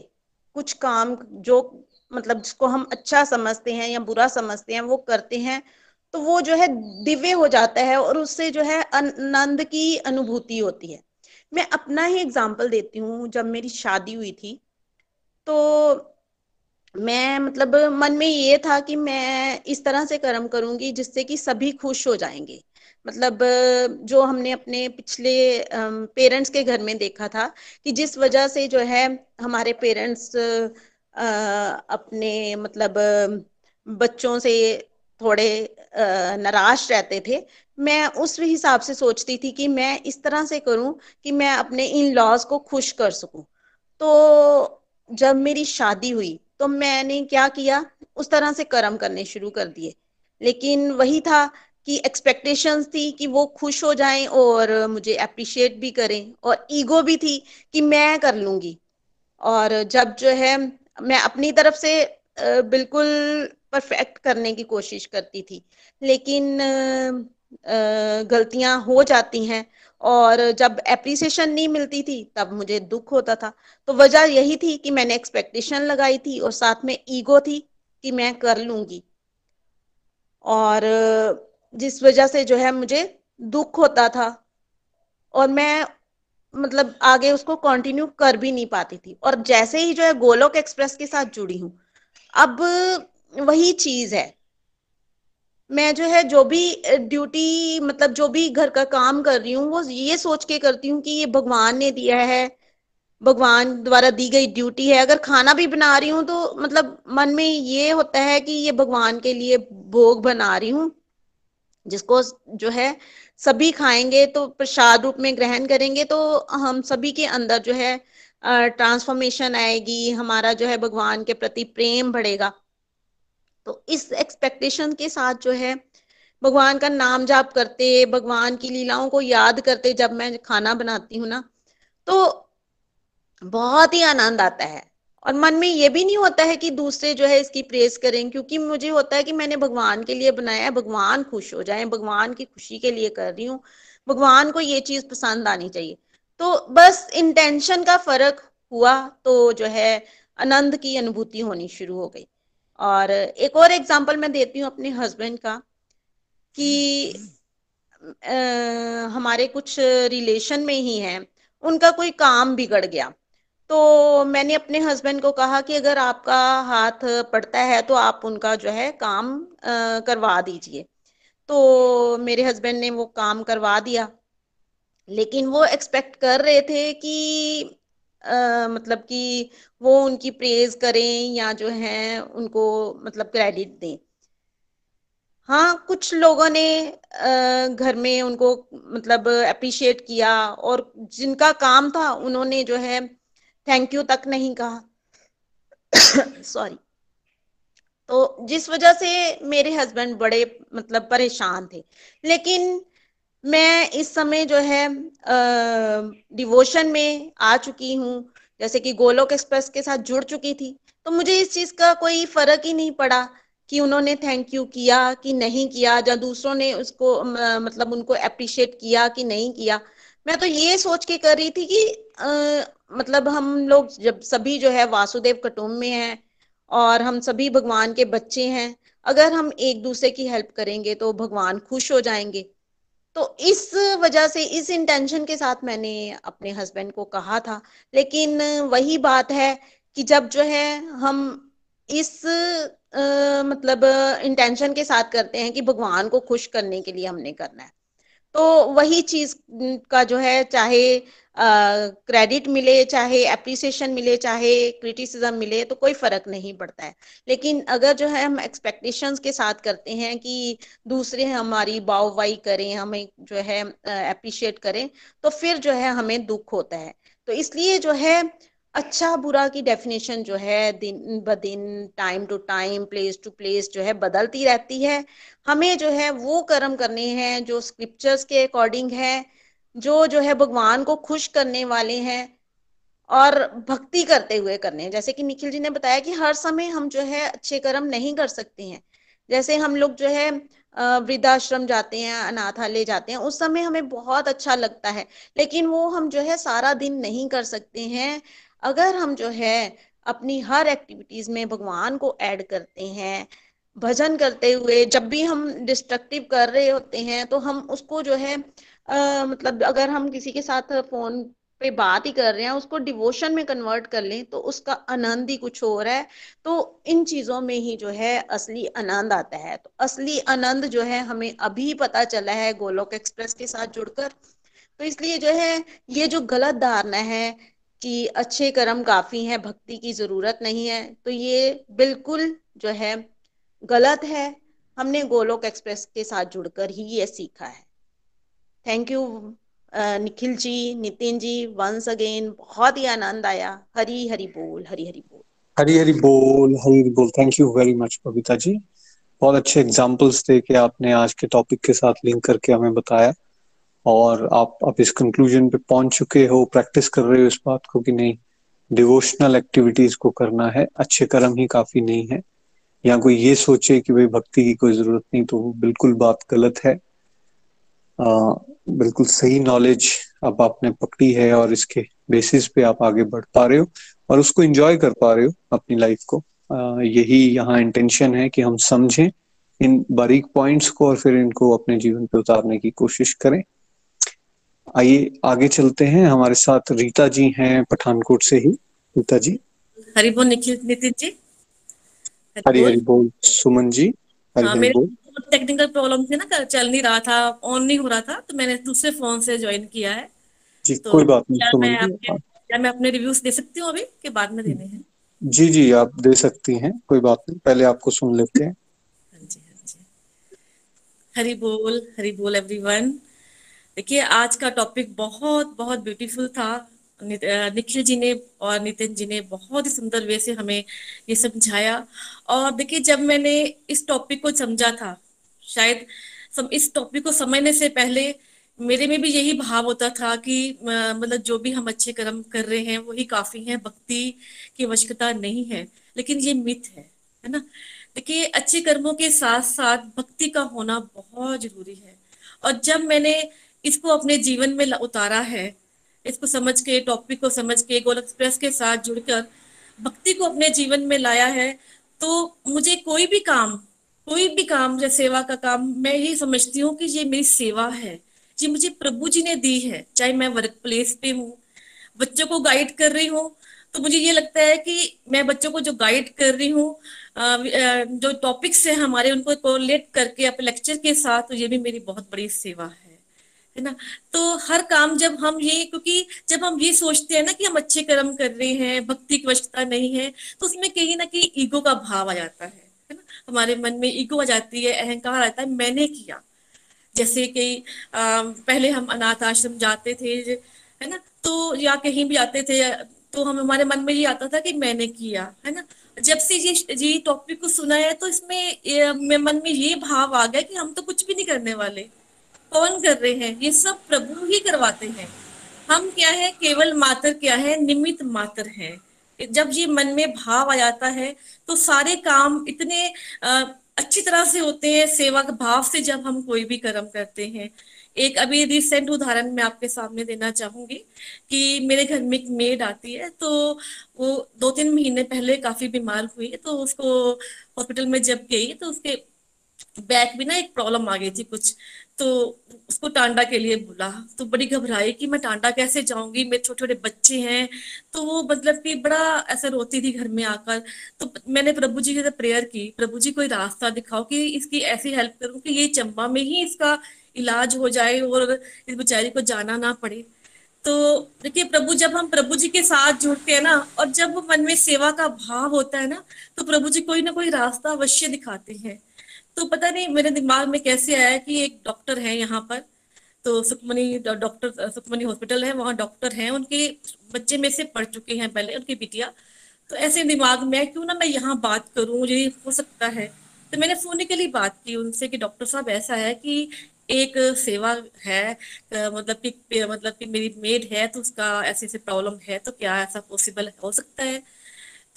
कुछ काम जो मतलब जिसको हम अच्छा समझते हैं या बुरा समझते हैं वो करते हैं तो वो जो है दिव्य हो जाता है और उससे जो है आनंद की अनुभूति होती है। मैं अपना ही एग्ज़ाम्पल देती हूँ, जब मेरी शादी हुई थी तो मैं मतलब मन में ये था कि मैं इस तरह से कर्म करूँगी जिससे कि सभी खुश हो जाएँगे। मतलब जो हमने अपने पिछले पेरेंट्स के घर में देखा था कि जिस वजह से जो है हमारे पेरेंट्स अपने मतलब बच्चों से थोड़े नाराज़ रहते थे। मैं उस हिसाब से सोचती थी कि मैं इस तरह से करूँ कि मैं अपने इन लॉज को खुश कर सकूँ। तो जब मेरी शादी हुई तो मैंने क्या किया? उस तरह से कर्म करने शुरू कर दिए। लेकिन वही था कि एक्सपेक्टेशंस थी कि वो खुश हो जाएँ और मुझे अप्रिशिएट भी करें और ईगो भी थी कि मैं कर लूँगी। और जब जो है, मैं अपनी तरफ़ से बिल्कुल परफेक्ट करने की कोशिश करती थी। लेकिन गलतियाँ हो जाती हैं और जब एप्रिसिएशन नहीं मिलती थी, तब मुझे दुख होता था। तो वजह यही थी कि मैंने एक्सपेक्टेशन लगाई थी और साथ में ईगो थी कि मैं कर लूँगी। और जिस वजह से जो है मुझे दुख होता था और मैं मतलब आगे उसको कंटिन्यू कर भी नहीं पाती थी। और जैसे ही जो है गोलोक एक्सप्रेस के साथ जुड़ी हूँ। अब वही चीज़ है। मैं जो है, जो भी ड्यूटी मतलब जो भी घर का काम कर रही हूँ, वो ये सोच के करती हूँ कि ये भगवान ने दिया है, भगवान द्वारा दी गई ड्यूटी है। अगर खाना भी बना रही हूँ तो मतलब मन में ये होता है कि ये भगवान के लिए भोग बना रही हूँ, जिसको जो है, सभी खाएँगे तो प्रसाद रूप में ग्रहण करेंगे तो हम सभी के अंदर जो है ट्रांसफॉर्मेशन आएगी, हमारा जो है भगवान के प्रति प्रेम बढ़ेगा। तो इस एक्सपेक्टेशन के साथ जो है, भगवान का नाम जाप करते, भगवान की लीलाओं को याद करते जब मैं खाना बनाती हूँ ना तो बहुत ही आनंद आता है। और मन में ये भी नहीं होता है कि दूसरे जो है इसकी प्रेस करें, क्योंकि मुझे होता है कि मैंने भगवान के लिए बनाया है, भगवान खुश हो जाए, भगवान की खुशी के लिए कर रही हूँ, भगवान को ये चीज़ पसंद आनी चाहिए। तो बस इंटेंशन का फ़र्क हुआ तो जो है आनंद की अनुभूति होनी शुरू हो गई। और एक और एग्ज़ाम्पल मैं देती हूँ अपने हस्बैंड का कि आ, हमारे कुछ रिलेशन में ही है उनका कोई काम बिगड़ गया। तो मैंने अपने हस्बैंड को कहा कि अगर आपका हाथ पड़ता है तो आप उनका जो है काम आ, करवा दीजिए। तो मेरे हस्बैंड ने वो काम करवा दिया। लेकिन वो एक्सपेक्ट कर रहे थे कि आ, मतलब कि वो उनकी प्रेज करें या जो है उनको मतलब क्रेडिट दें। हाँ कुछ लोगों ने घर में उनको मतलब अप्रिशिएट किया और जिनका काम था उन्होंने जो है थैंक यू तक नहीं कहा। सॉरी तो जिस वजह से मेरे हस्बैंड बड़े मतलब परेशान थे। लेकिन मैं इस समय जो है डिवोशन में आ चुकी हूँ। जैसे कि गोलोक एक्सप्रेस के साथ जुड़ चुकी थी। तो मुझे इस चीज़ का कोई फ़र्क ही नहीं पड़ा कि उन्होंने थैंक यू किया कि नहीं किया या दूसरों ने उसको मतलब उनको अप्रिशिएट किया कि नहीं किया। मैं तो ये सोच के कर रही थी कि आ, मतलब हम लोग जब सभी जो है वासुदेव कुटुंब में हैं और हम सभी भगवान के बच्चे हैं अगर हम एक दूसरे की हेल्प करेंगे तो भगवान खुश हो जाएँगे। तो इस वजह से इस इंटेंशन के साथ मैंने अपने हस्बैंड को कहा था। लेकिन वही बात है कि जब जो है हम इस आ, मतलब इंटेंशन के साथ करते हैं कि भगवान को खुश करने के लिए हमने करना है। तो वही चीज़ का जो है, चाहे क्रेडिट मिले, चाहे अप्रिसिएशन मिले, चाहे क्रिटिसिज्म मिले तो कोई फ़र्क नहीं पड़ता है। लेकिन अगर जो है, हम एक्सपेक्टेशंस के साथ करते हैं कि दूसरे हमारी वाई करें, हमें जो है अप्रिशिएट करें तो फिर जो है, हमें दुख होता है। तो इसलिए जो है अच्छा बुरा की डेफिनेशन जो है, दिन ब दिन time to time place to place जो है बदलती रहती है। हमें जो है वो कर्म करने हैं जो स्क्रिप्चर्स के अकॉर्डिंग है, जो जो है भगवान को खुश करने वाले हैं और भक्ति करते हुए करने हैं। जैसे कि निखिल जी ने बताया कि हर समय हम जो है अच्छे कर्म नहीं कर सकते हैं। जैसे हम लोग जो है वृद्धाश्रम जाते हैं, अनाथालय जाते हैं, उस समय हमें बहुत अच्छा लगता है, लेकिन वो हम जो है सारा दिन नहीं कर सकते हैं। अगर हम जो है अपनी हर एक्टिविटीज़ में भगवान को ऐड करते हैं भजन करते हुए जब भी हम डिस्ट्रक्टिव कर रहे होते हैं तो हम उसको जो है आ, मतलब अगर हम किसी के साथ फ़ोन पे बात ही कर रहे हैं उसको डिवोशन में कन्वर्ट कर लें तो उसका आनंद ही कुछ और है। तो इन चीज़ों में ही जो है असली आनंद आता है। तो असली आनंद जो है हमें अभी पता चला है गोलोक एक्सप्रेस के साथ जुड़कर। तो इसलिए जो है ये जो गलत धारणा है कि अच्छे कर्म काफ़ी हैं, भक्ति की ज़रूरत नहीं है तो ये बिल्कुल जो है गलत है। हमने गोलोक एक्सप्रेस के साथ जुड़कर ही ये सीखा है। Thank you Nikhil ji, Nitin ji once again बहुत ही आनंद आया। हरी हरी बोल, हरी हरी बोल। हरी हरी बोल, हरी हरी बोल। Thank you very much Babita ji. बहुत अच्छे एग्जाम्पल्स दे के आपने आज के टॉपिक के साथ लिंक करके हमें बताया। और आप आप इस कंक्लूजन पे पहुँच चुके हो प्रैक्टिस कर रहे हो इस बात को कि नहीं डिवोशनल एक्टिविटीज़ को करना है अच्छे कर्म ही काफ़ी नहीं है। या कोई ये सोचे कि भाई भक्ति की कोई ज़रूरत नहीं तो बिल्कुल बात गलत है। आ, बिल्कुल सही नॉलेज अब आपने पकड़ी है और इसके बेसिस पे आप आगे बढ़ पा रहे हो और उसको एंजॉय कर पा रहे हो अपनी लाइफ को। आ, यही यहाँ इंटेंशन है कि हम समझें इन बारीक पॉइंट्स को और फिर इनको अपने जीवन पे उतारने की कोशिश करें। आइए आगे चलते हैं। हमारे साथ रीता जी हैं पठानकोट से ही। रीता जी। हरी बोल निखिल नितिन जी। हरी हरी बोल। सुमन जी। हरी हाँ, हरी बोल। टेक्निकल प्रॉब्लम थी ना चल नहीं रहा था ऑन नहीं हो रहा था तो मैंने दूसरे फ़ोन से ज्वाइन किया है। जी तो कोई बात नहीं सुमन मैं जी क्या मैं अपने रिव्यूज़ दे सकती हूँ अभी के बाद में देने हैं? जी जी आप दे सकती हैं कोई बात नहीं पहले आपको सुन लेते हैं। हाँ हाँ हरी बोल हरी बोल एवरीवन देखिए आज का टॉपिक बहुत बहुत ब्यूटीफुल था। निखिल जी ने और नितिन जी ने बहुत ही सुंदर वे से हमें ये समझाया। और देखिए जब मैंने इस टॉपिक को समझा था शायद सम, इस टॉपिक को समझने से पहले मेरे में भी यही भाव होता था कि मतलब जो भी हम अच्छे कर्म कर रहे हैं वही काफ़ी है भक्ति की आवश्यकता नहीं है लेकिन ये मिथ है है ना? देखिए अच्छे कर्मों के साथ साथ भक्ति का होना बहुत ज़रूरी है। और जब मैंने इसको अपने जीवन में उतारा है। इसको समझ के टॉपिक को समझ के गोल एक्सप्रेस के साथ जुड़कर भक्ति को अपने जीवन में लाया है। तो मुझे कोई भी काम, कोई भी काम या सेवा का काम, मैं ये समझती हूँ कि ये मेरी सेवा है। जी मुझे प्रभु जी ने दी है, चाहे मैं वर्क प्लेस पे हूँ, बच्चों को गाइड कर रही हूँ। तो मुझे ये लगता है कि मैं बच्चों को जो गाइड कर रही हूँ जो टॉपिक्स है हमारे, उनको कोलेट करके, अपने लेक्चर के साथ तो ये भी मेरी बहुत बड़ी सेवा है। है ना? तो हर काम जब हम ये, क्योंकि जब हम ये सोचते हैं ना कि हम अच्छे कर्म कर रहे हैं, भक्ति की आवश्यकता नहीं है तो उसमें कहीं ना कहीं ईगो का भाव आ जाता है ना? हमारे मन में ईगो आ जाती है, अहंकार आता है, मैंने किया। जैसे कि पहले हम अनाथ आश्रम जाते थे, है ना? तो या कहीं भी आते थे तो हम, हमारे मन में ये आता था कि मैंने किया, है ना? जब से ये ये टॉपिक को सुना है तो इसमें मन में ये भाव आ गया कि हम तो कुछ भी नहीं करने वाले। कौन कर रहे हैं? ये सब प्रभु ही करवाते हैं। हम क्या है? केवल मात्र क्या है? निमित मात्र है। जब ये मन में भाव आ जाता है तो सारे काम इतने अच्छी तरह से होते हैं सेवा के भाव से जब हम कोई भी कर्म करते हैं। एक अभी रिसेंट उदाहरण मैं आपके सामने देना चाहूँगी कि मेरे घर में एक मेड आती है तो वो दो तीन महीने पहले काफ़ी बीमार हुई तो उसको हॉस्पिटल में जब गई तो उसके बैक में ना एक प्रॉब्लम आ गई थी कुछ तो उसको टांडा के लिए बोला। तो बड़ी घबराई कि मैं टांडा कैसे जाऊँगी? मेरे छोटे छोटे बच्चे हैं। तो वो मतलब कि बड़ा ऐसा रोती थी घर में आकर। तो मैंने प्रभु जी से प्रेयर की। प्रभु जी, कोई रास्ता दिखाओ कि इसकी ऐसी हेल्प करूँ कि ये चंबा में ही इसका इलाज हो जाए और इस बेचारी को जाना ना पड़े। तो देखिए, प्रभु, जब हम प्रभु जी के साथ जुड़ते हैं ना, और जब मन में सेवा का भाव होता है ना तो प्रभु जी कोई ना कोई रास्ता अवश्य दिखाते हैं। तो पता नहीं, मेरे दिमाग में कैसे आया कि एक डॉक्टर है यहाँ पर। तो सुखमनी डॉक्टर सुखमनी हॉस्पिटल है, वहाँ डॉक्टर हैं, उनके बच्चे में से पढ़ चुके हैं पहले, उनकी बिटिया। तो ऐसे दिमाग में क्यों ना मैं यहाँ बात करूँ, मुझे हो सकता है। तो मैंने फ़ोन के लिए बात की उनसे कि डॉक्टर साहब, ऐसा है कि एक सेवा है मतलब कि मतलब कि मेरी मेड है तो उसका ऐसे ऐसे प्रॉब्लम है तो क्या ऐसा पॉसिबल हो सकता है?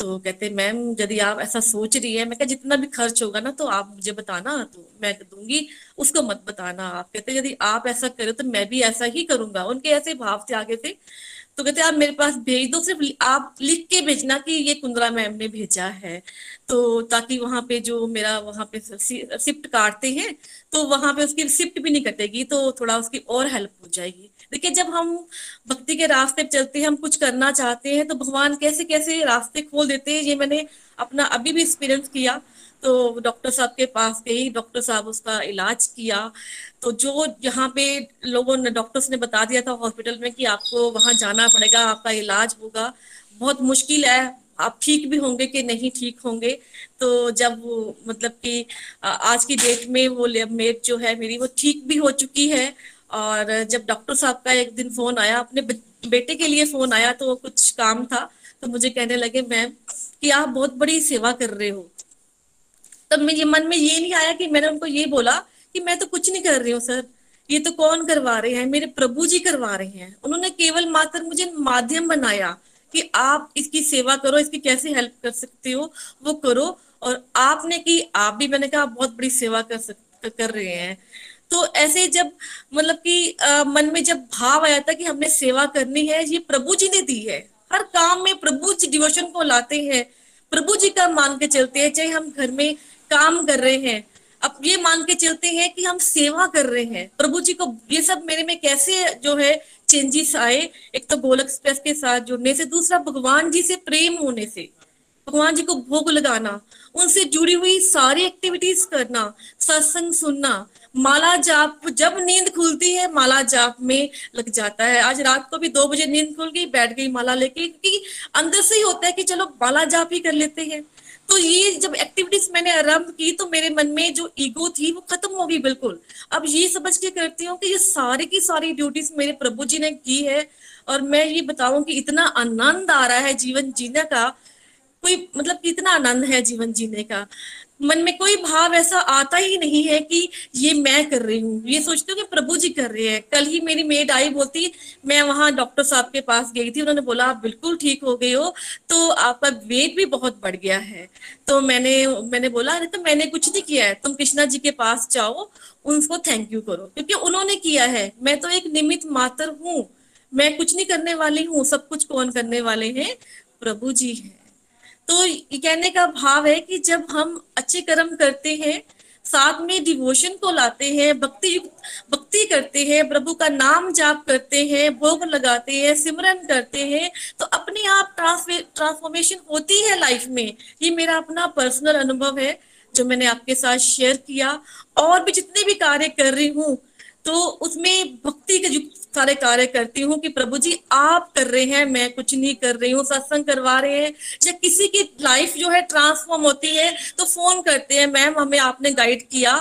तो कहते मैम, यदि आप ऐसा सोच रही है, मैं क्या जितना भी खर्च होगा ना तो आप मुझे बताना तो मैं दूँगी, उसको मत बताना। आप कहते यदि आप ऐसा करो तो मैं भी ऐसा ही करूँगा। उनके ऐसे भाव थे आगे थे तो कहते आप मेरे पास भेज दो, सिर्फ़ आप लिख के भेजना कि ये कुंदरा मैम ने भेजा है। तो ताकि वहाँ पे जो मेरा वहाँ पे शिफ्ट काटते हैं तो वहाँ पे उसकी शिफ्ट भी नहीं कटेगी तो थोड़ा उसकी और हेल्प हो जाएगी। देखिए, जब हम भक्ति के रास्ते चलते हैं, हम कुछ करना चाहते हैं तो भगवान कैसे कैसे रास्ते खोल देते हैं, ये मैंने अपना अभी भी एक्सपीरियंस किया। तो डॉक्टर साहब के पास गई डॉक्टर साहब उसका इलाज किया। तो जो यहाँ पे लोगों ने डॉक्टर्स ने बता दिया था हॉस्पिटल में कि आपको वहाँ जाना पड़ेगा, आपका इलाज होगा। बहुत मुश्किल है, आप ठीक भी होंगे कि नहीं ठीक होंगे। तो जब मतलब कि आज की डेट में वो मेड जो है मेरी, वो ठीक भी हो चुकी है और जब डॉक्टर साहब का एक दिन फ़ोन आया, अपने बेटे के लिए फ़ोन आया तो कुछ काम था तो मुझे कहने लगे, मैम, कि आप बहुत बड़ी सेवा कर रहे हो। तब मेरे मन में ये नहीं आया कि मैंने उनको ये बोला कि मैं तो कुछ नहीं कर रही हूँ, सर। ये तो कौन करवा रहे हैं? मेरे प्रभु जी करवा रहे हैं। उन्होंने केवल मात्र मुझे माध्यम बनाया कि आप इसकी सेवा करो, इसकी कैसे हेल्प कर सकते हो, वो करो। और आपने की, आप भी, मैंने कहा, आप बहुत बड़ी सेवा कर सक, कर रहे हैं। तो ऐसे जब मतलब कि मन में जब भाव आया था कि हमने सेवा करनी है, ये प्रभु जी ने दी है। हर काम में प्रभु जी डिवोशन को लाते हैं, प्रभु जी का मान के चलते हैं, चाहे हम घर में काम कर रहे हैं। अब ये मान के चलते हैं कि हम सेवा कर रहे हैं। प्रभु जी को ये सब मेरे में कैसे जो है चेंजेस आए? एक तो गोल एक्सप्रेस के साथ जुड़ने से, दूसरा भगवान जी से प्रेम होने से। भगवान जी को भोग लगाना, उनसे जुड़ी हुई सारी एक्टिविटीज़ करना, सत्संग सुनना। माला जाप, जब नींद खुलती है, माला जाप में लग जाता है। आज रात को भी दो बजे नींद खुल गई, बैठ गई माला लेके, क्योंकि अंदर से ही होता है कि चलो माला जाप ही कर लेते हैं। तो ये जब एक्टिविटीज़ मैंने आरंभ की तो मेरे मन में जो ईगो थी, वो खत्म हो गई बिल्कुल। अब ये समझ के करती हूँ कि ये सारी की सारी ड्यूटीज़ मेरे प्रभु जी ने की है। और मैं ये बताऊँ कि इतना आनंद आ रहा है जीवन जीने का कोई मतलब कितना आनंद है जीवन जीने का। मन में कोई भाव ऐसा आता ही नहीं है कि ये मैं कर रही हूँ। ये सोचती हूँ कि प्रभु जी कर रहे हैं। कल ही मेरी मेड आई बोलती, मैं वहाँ डॉक्टर साहब के पास गई थी। उन्होंने बोला, आप बिल्कुल ठीक हो गए हो। तो आपका वेट भी बहुत बढ़ गया है। तो मैंने मैंने बोला, अरे तो मैंने कुछ नहीं किया है। तुम कृष्णा जी के पास जाओ। उनको थैंक यू करो। क्योंकि उन्होंने किया है। मैं तो एक निमित मात्र हूँ। मैं कुछ नहीं करने वाली हूँ। सब कुछ कौन करने वाले हैं? प्रभु जी हैं। तो ये कहने का भाव है कि जब हम अच्छे कर्म करते हैं, साथ में डिवोशन को लाते हैं भक्ति युक्त भक्ति करते हैं, प्रभु का नाम जाप करते हैं, भोग लगाते हैं, सिमरन करते हैं तो अपने आप ट्रांसफॉर्मेशन होती है लाइफ में। ये मेरा अपना पर्सनल अनुभव है, जो मैंने आपके साथ शेयर किया। और भी जितने भी कार्य कर रही हूँ तो उसमें भक्ति के युक्त सारे कार्य करती हूँ कि प्रभु जी, आप कर रहे हैं, मैं कुछ नहीं कर रही हूँ, सत्संग करवा रहे हैं, या किसी की लाइफ जो है ट्रांसफॉर्म होती है तो फ़ोन करते हैं मैम हमें आपने गाइड किया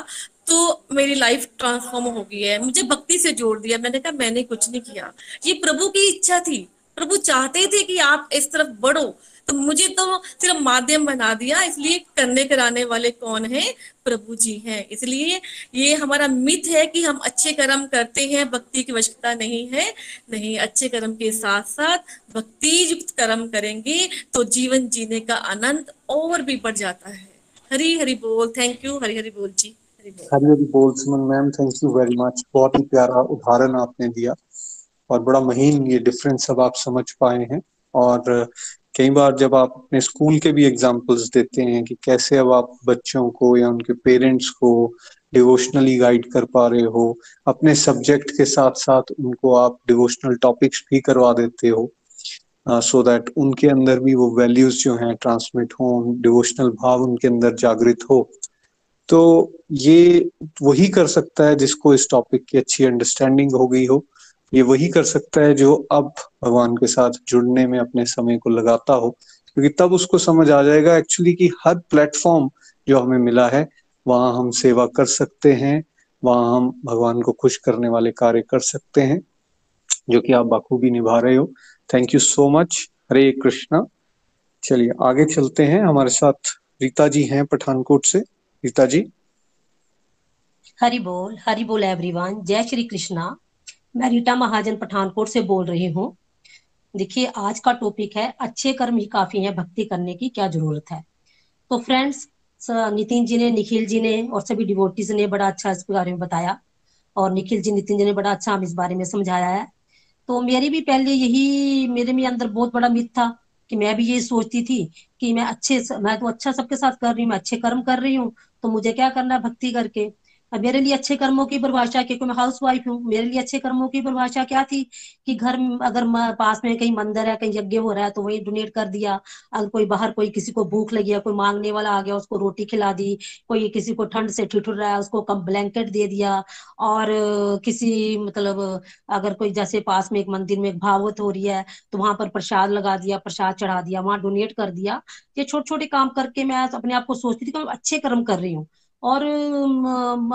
तो मेरी लाइफ ट्रांसफॉर्म हो गई है, मुझे भक्ति से जोड़ दिया, मैंने कहा, मैंने कुछ नहीं किया। ये प्रभु की इच्छा थी। प्रभु चाहते थे कि आप इस तरफ़ बढ़ो तो मुझे तो सिर्फ़ माध्यम बना दिया, इसलिए करने कराने वाले कौन है? प्रभु जी हैं। इसलिए ये हमारा मिथ है कि हम अच्छे कर्म करते हैं, भक्ति की आवश्यकता नहीं है। नहीं, अच्छे कर्म के साथ साथ भक्ति युक्त कर्म करेंगे तो जीवन जीने का आनंद और भी बढ़ जाता है। हरी हरी बोल। थैंक यू हरी हरी बोल जी। हरी हरी बोल Suman ma'am thank you very much बहुत ही प्यारा उदाहरण आपने दिया और बड़ा महीन ये डिफरेंस अब आप समझ पाए हैं। और कई बार जब आप अपने स्कूल के भी एग्जाम्पल्स देते हैं कि कैसे अब आप बच्चों को या उनके पेरेंट्स को डिवोशनली गाइड कर पा रहे हो अपने सब्जेक्ट के साथ साथ उनको आप डिवोशनल टॉपिक्स भी करवा देते हो सो uh, दैट so उनके अंदर भी वो वैल्यूज़ जो हैं ट्रांसमिट हो डिवोशनल भाव उनके अंदर जागृत हो। तो ये वही कर सकता है जिसको इस टॉपिक की अच्छी अंडरस्टैंडिंग हो गई हो। ये वही कर सकता है जो अब भगवान के साथ जुड़ने में अपने समय को लगाता हो, क्योंकि तब उसको समझ आ जाएगा एक्चुअली कि हर प्लेटफॉर्म जो हमें मिला है, वहाँ हम सेवा कर सकते हैं, वहाँ हम भगवान को खुश करने वाले कार्य कर सकते हैं, जो कि आप बखूबी निभा रहे हो। Thank you so much Hare Krishna. चलिए, आगे चलते हैं। हमारे साथ रीता जी हैं पठानकोट से। रीता जी। हरि बोल हरि बोल एवरीवन जय श्री कृष्णा। मैं रीटा महाजन पठानकोट से बोल रही हूँ। देखिए, आज का टॉपिक है, अच्छे कर्म ही काफ़ी है, भक्ति करने की क्या ज़रूरत है? तो फ्रेंड्स नितिन जी ने, निखिल जी ने और सभी डिवोटीज ने बड़ा अच्छा इस बारे में बताया। और निखिल जी, नितिन जी ने बड़ा अच्छा हम इस बारे में समझाया है। तो मेरी भी पहले यही, मेरे में अंदर बहुत बड़ा मिथ था कि मैं भी यही सोचती थी कि मैं अच्छे मैं तो अच्छा सबके साथ कर रही हूँ, मैं अच्छे कर्म कर रही हूँ तो मुझे क्या करना है भक्ति करके? अब मेरे लिए अच्छे कर्मों की परिभाषा, क्योंकि मैं हाउस वाइफ हूँ, मेरे लिए अच्छे कर्मों की परिभाषा क्या थी? कि घर अगर पास में कहीं मंदिर है, कहीं यज्ञ हो रहा है तो वही डोनेट कर दिया। अगर कोई बाहर कोई किसी को भूख लगी है, कोई मांगने वाला आ गया, उसको रोटी खिला दी, कोई किसी को ठंड से ठिठुर रहा है, उसको कम ब्लैंकेट दे दिया, और किसी मतलब अगर कोई जैसे पास में एक मंदिर में एक भावत हो रही है तो वहाँ पर प्रसाद लगा दिया, प्रसाद चढ़ा दिया, वहाँ डोनेट कर दिया। ये छोटे छोटे काम करके मैं अपने आप को सोचती थी कि मैं अच्छे कर्म कर रही हूँ। और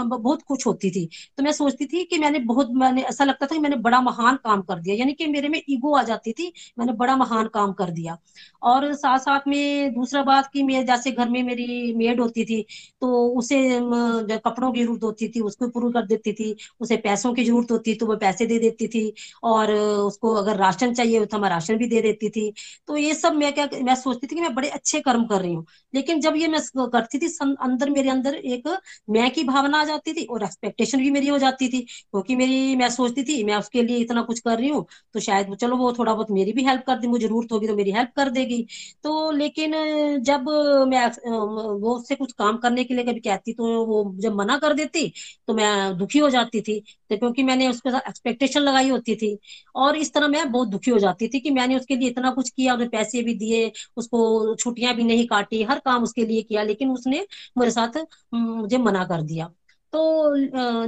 बहुत खुश होती थी। तो मैं सोचती थी कि मैंने बहुत, मैंने, ऐसा लगता था कि मैंने बड़ा महान काम कर दिया। यानी कि मेरे में ईगो आ जाती थी, मैंने बड़ा महान काम कर दिया। और साथ साथ में दूसरा बात कि मैं, जैसे घर में मेरी मेड होती थी तो उसे कपड़ों की ज़रूरत होती थी, उसको पूरी कर देती थी, उसे पैसों की ज़रूरत होती तो वो पैसे दे देती थी। और उसको अगर राशन चाहिए तो मैं राशन भी दे देती थी। तो ये सब मैं क्या, मैं सोचती थी कि मैं बड़े अच्छे कर्म कर रही हूँ। लेकिन जब ये मैं करती थी अंदर मेरे अंदर एक मैं की भावना आ जाती थी और एक्सपेक्टेशन भी मेरी हो जाती थी, क्योंकि मेरी, मैं सोचती थी, मैं उसके लिए इतना कुछ कर रही हूँ तो शायद चलो वो थोड़ा बहुत मेरी भी हेल्प कर दी, मुझे ज़रूरत होगी तो मेरी हेल्प कर देगी। तो लेकिन जब मैं, वो उससे कुछ काम करने के लिए कभी कहती तो वो जब मना कर देती तो मैं दुखी हो जाती थी तो क्योंकि मैंने उसके साथ एक्सपेक्टेशन लगाई होती थी। और इस तरह मैं बहुत दुखी हो जाती थी कि मैंने उसके लिए इतना कुछ किया, उसने पैसे भी दिए, उसको छुट्टियाँ भी नहीं काटी, हर काम उसके लिए किया, लेकिन उसने मेरे साथ मुझे मना कर दिया। तो